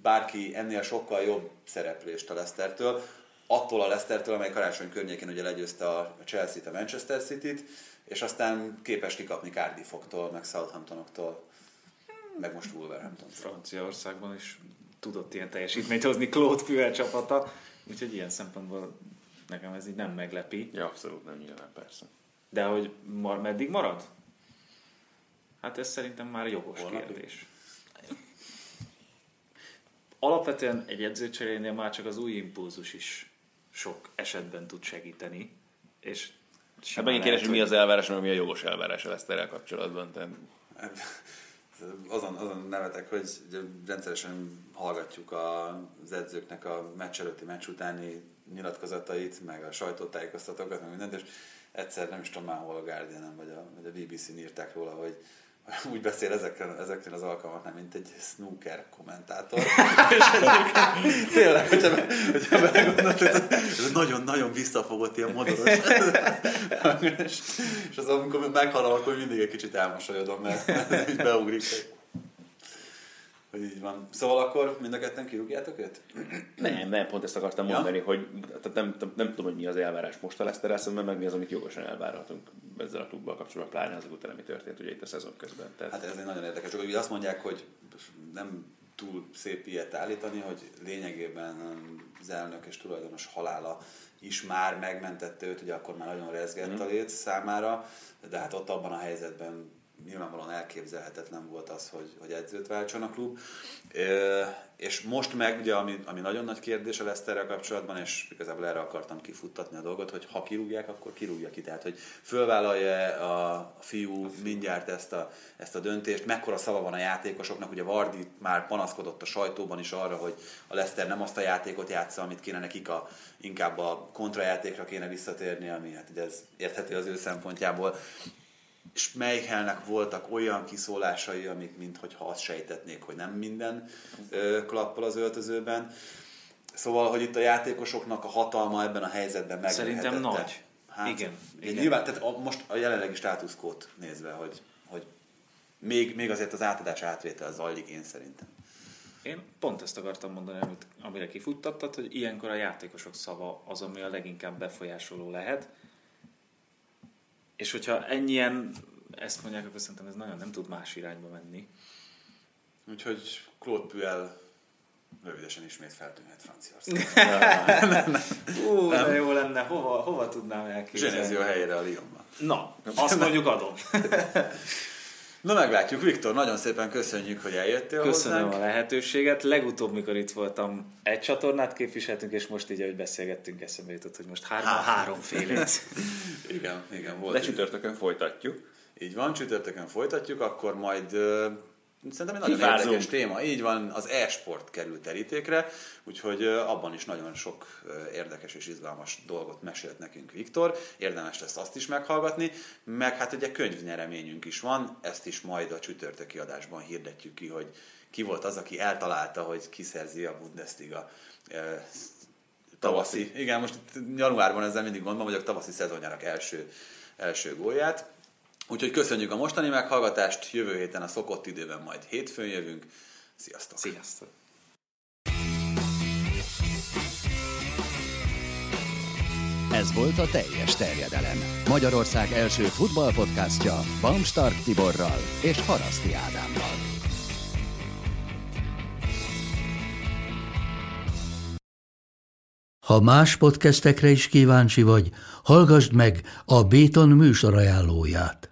bárki ennél sokkal jobb szereplést a Leicestertől, attól a Leicestertől, amely karácsony környékén ugye legyőzte a Chelsea-t, a Manchester City-t, és aztán képes kikapni Cardiffoktól, meg Southamptonoktól, meg most Wolverhamptontól. Franciaországban is tudott ilyen teljesítményt hozni Claude Puel csapata, úgyhogy ilyen szempontból nekem ez így nem meglepi. Ja, abszolút nem nyilván, persze. De hogy mar, meddig marad? Hát ez szerintem már jogos Holnapig? kérdés. Alapvetően egy edzőcserénél már csak az új impulzus is sok esetben tud segíteni. És Hát megint kérdés, hogy mi az elvárás, meg mi a jogos elvárás a Leszterrel kapcsolatban. Tehát Azon, azon nevetek, hogy rendszeresen hallgatjuk az edzőknek a meccs előtti, meccs utáni nyilatkozatait, meg a sajtótájékoztatókat, meg mindent, és egyszer nem is tudom már hol a guardian vagy a, vagy a BBC-n írták róla, hogy úgy beszél ezekről, ezekről az alkalmaknál, mint egy snooker kommentátor. [LAUGHS] és egyébként tényleg, hogyha, hogyha belegondolod, ez, nagyon-nagyon visszafogott ilyen modoros. [LAUGHS] és, és az, amikor meghalom, akkor mindig egy kicsit elmosolyodom, mert, mert beugrik. Így van. Szóval akkor mind a ketten kirúgjátok őt? nem, nem, pont ezt akartam Ja? mondani, hogy tehát nem, nem, nem tudom, hogy mi az elvárás most a Leszterrel szemben, meg mi az, amit jogosan elvárhatunk ezzel a klubbal kapcsolatban, pláne azok után, ami történt ugye itt a szezon közben. Tehát, Hát ez egy nagyon érdekes dolog. Ugye azt mondják, hogy nem túl szép ilyet állítani, hogy lényegében az elnök és tulajdonos halála is már megmentette őt, ugye akkor már nagyon rezgett a lét számára, de hát ott abban a helyzetben nyilvánvalóan elképzelhetetlen volt az, hogy, hogy edzőt váltson a klub. És most meg, ugye, ami, ami nagyon nagy kérdés a Leszterrel kapcsolatban, és igazából erre akartam kifuttatni a dolgot, hogy ha kirúgják, akkor kirúgja ki. Tehát, hogy fölvállalja a fiú mindjárt ezt a, ezt a döntést, mekkora szava van a játékosoknak, ugye Vardi már panaszkodott a sajtóban is arra, hogy a Leszter nem azt a játékot játsza, amit kéne nekik, a, inkább a kontrajátékra kéne visszatérni, ami hát ez érthető az ő szempontjából és Meihelnek voltak olyan kiszólásai, amik mintha azt sejtetnék, hogy nem minden ö, klappol az öltözőben. Szóval, hogy itt a játékosoknak a hatalma ebben a helyzetben meg Szerintem nagy. Hát, igen. igen. Nyilván, tehát a, most a jelenlegi státuszkót nézve, hogy, hogy még, még azért az átadás átvétel zajlik, én szerintem. Én pont ezt akartam mondani, amit, amire kifuttattad, hogy ilyenkor a játékosok szava az, ami a leginkább befolyásoló lehet és hogyha ennyien ezt mondják, akkor szerintem ez nagyon nem tud más irányba menni. Úgyhogy Claude Puel rövidesen ismét feltűnhet Franciaországban. [LAUGHS] Ú, de jó lenne, hova, hova tudnám elképzelni? Zsenezi a helyére a Lyonban. Na, azt mondjuk adom. [LAUGHS] Na meglátjuk, Viktor, nagyon szépen köszönjük, hogy eljöttél Köszönöm hozzánk. a lehetőséget. Legutóbb, mikor itt voltam, egy csatornát képviseltünk, és most így, ahogy beszélgettünk, eszembe jutott, hogy most három, Hát. háromfélét. [LAUGHS] igen, igen, volt. De csütörtökön folytatjuk. Így van, csütörtökön folytatjuk, akkor majd szerintem egy nagyon érdekes téma. Így van, az e-sport került terítékre, úgyhogy abban is nagyon sok érdekes és izgalmas dolgot mesélt nekünk Viktor. Érdemes lesz azt is meghallgatni, meg hát ugye könyvnyereményünk is van, ezt is majd a csütörtöki adásban hirdetjük ki, hogy ki volt az, aki eltalálta, hogy kiszerzi a Bundesliga tavaszi, igen, most januárban ezzel mindig gondban vagyok, tavaszi szezonjának első, első gólját. Úgyhogy köszönjük a mostani meghallgatást, jövő héten a szokott időben majd hétfőn jövünk. Sziasztok! Sziasztok! Ez volt a teljes terjedelem. Magyarország első futballpodcastja Bamstark Tiborral és Haraszti Ádámmal. Ha más podcastekre is kíváncsi vagy, hallgassd meg a Béton műsor ajánlóját.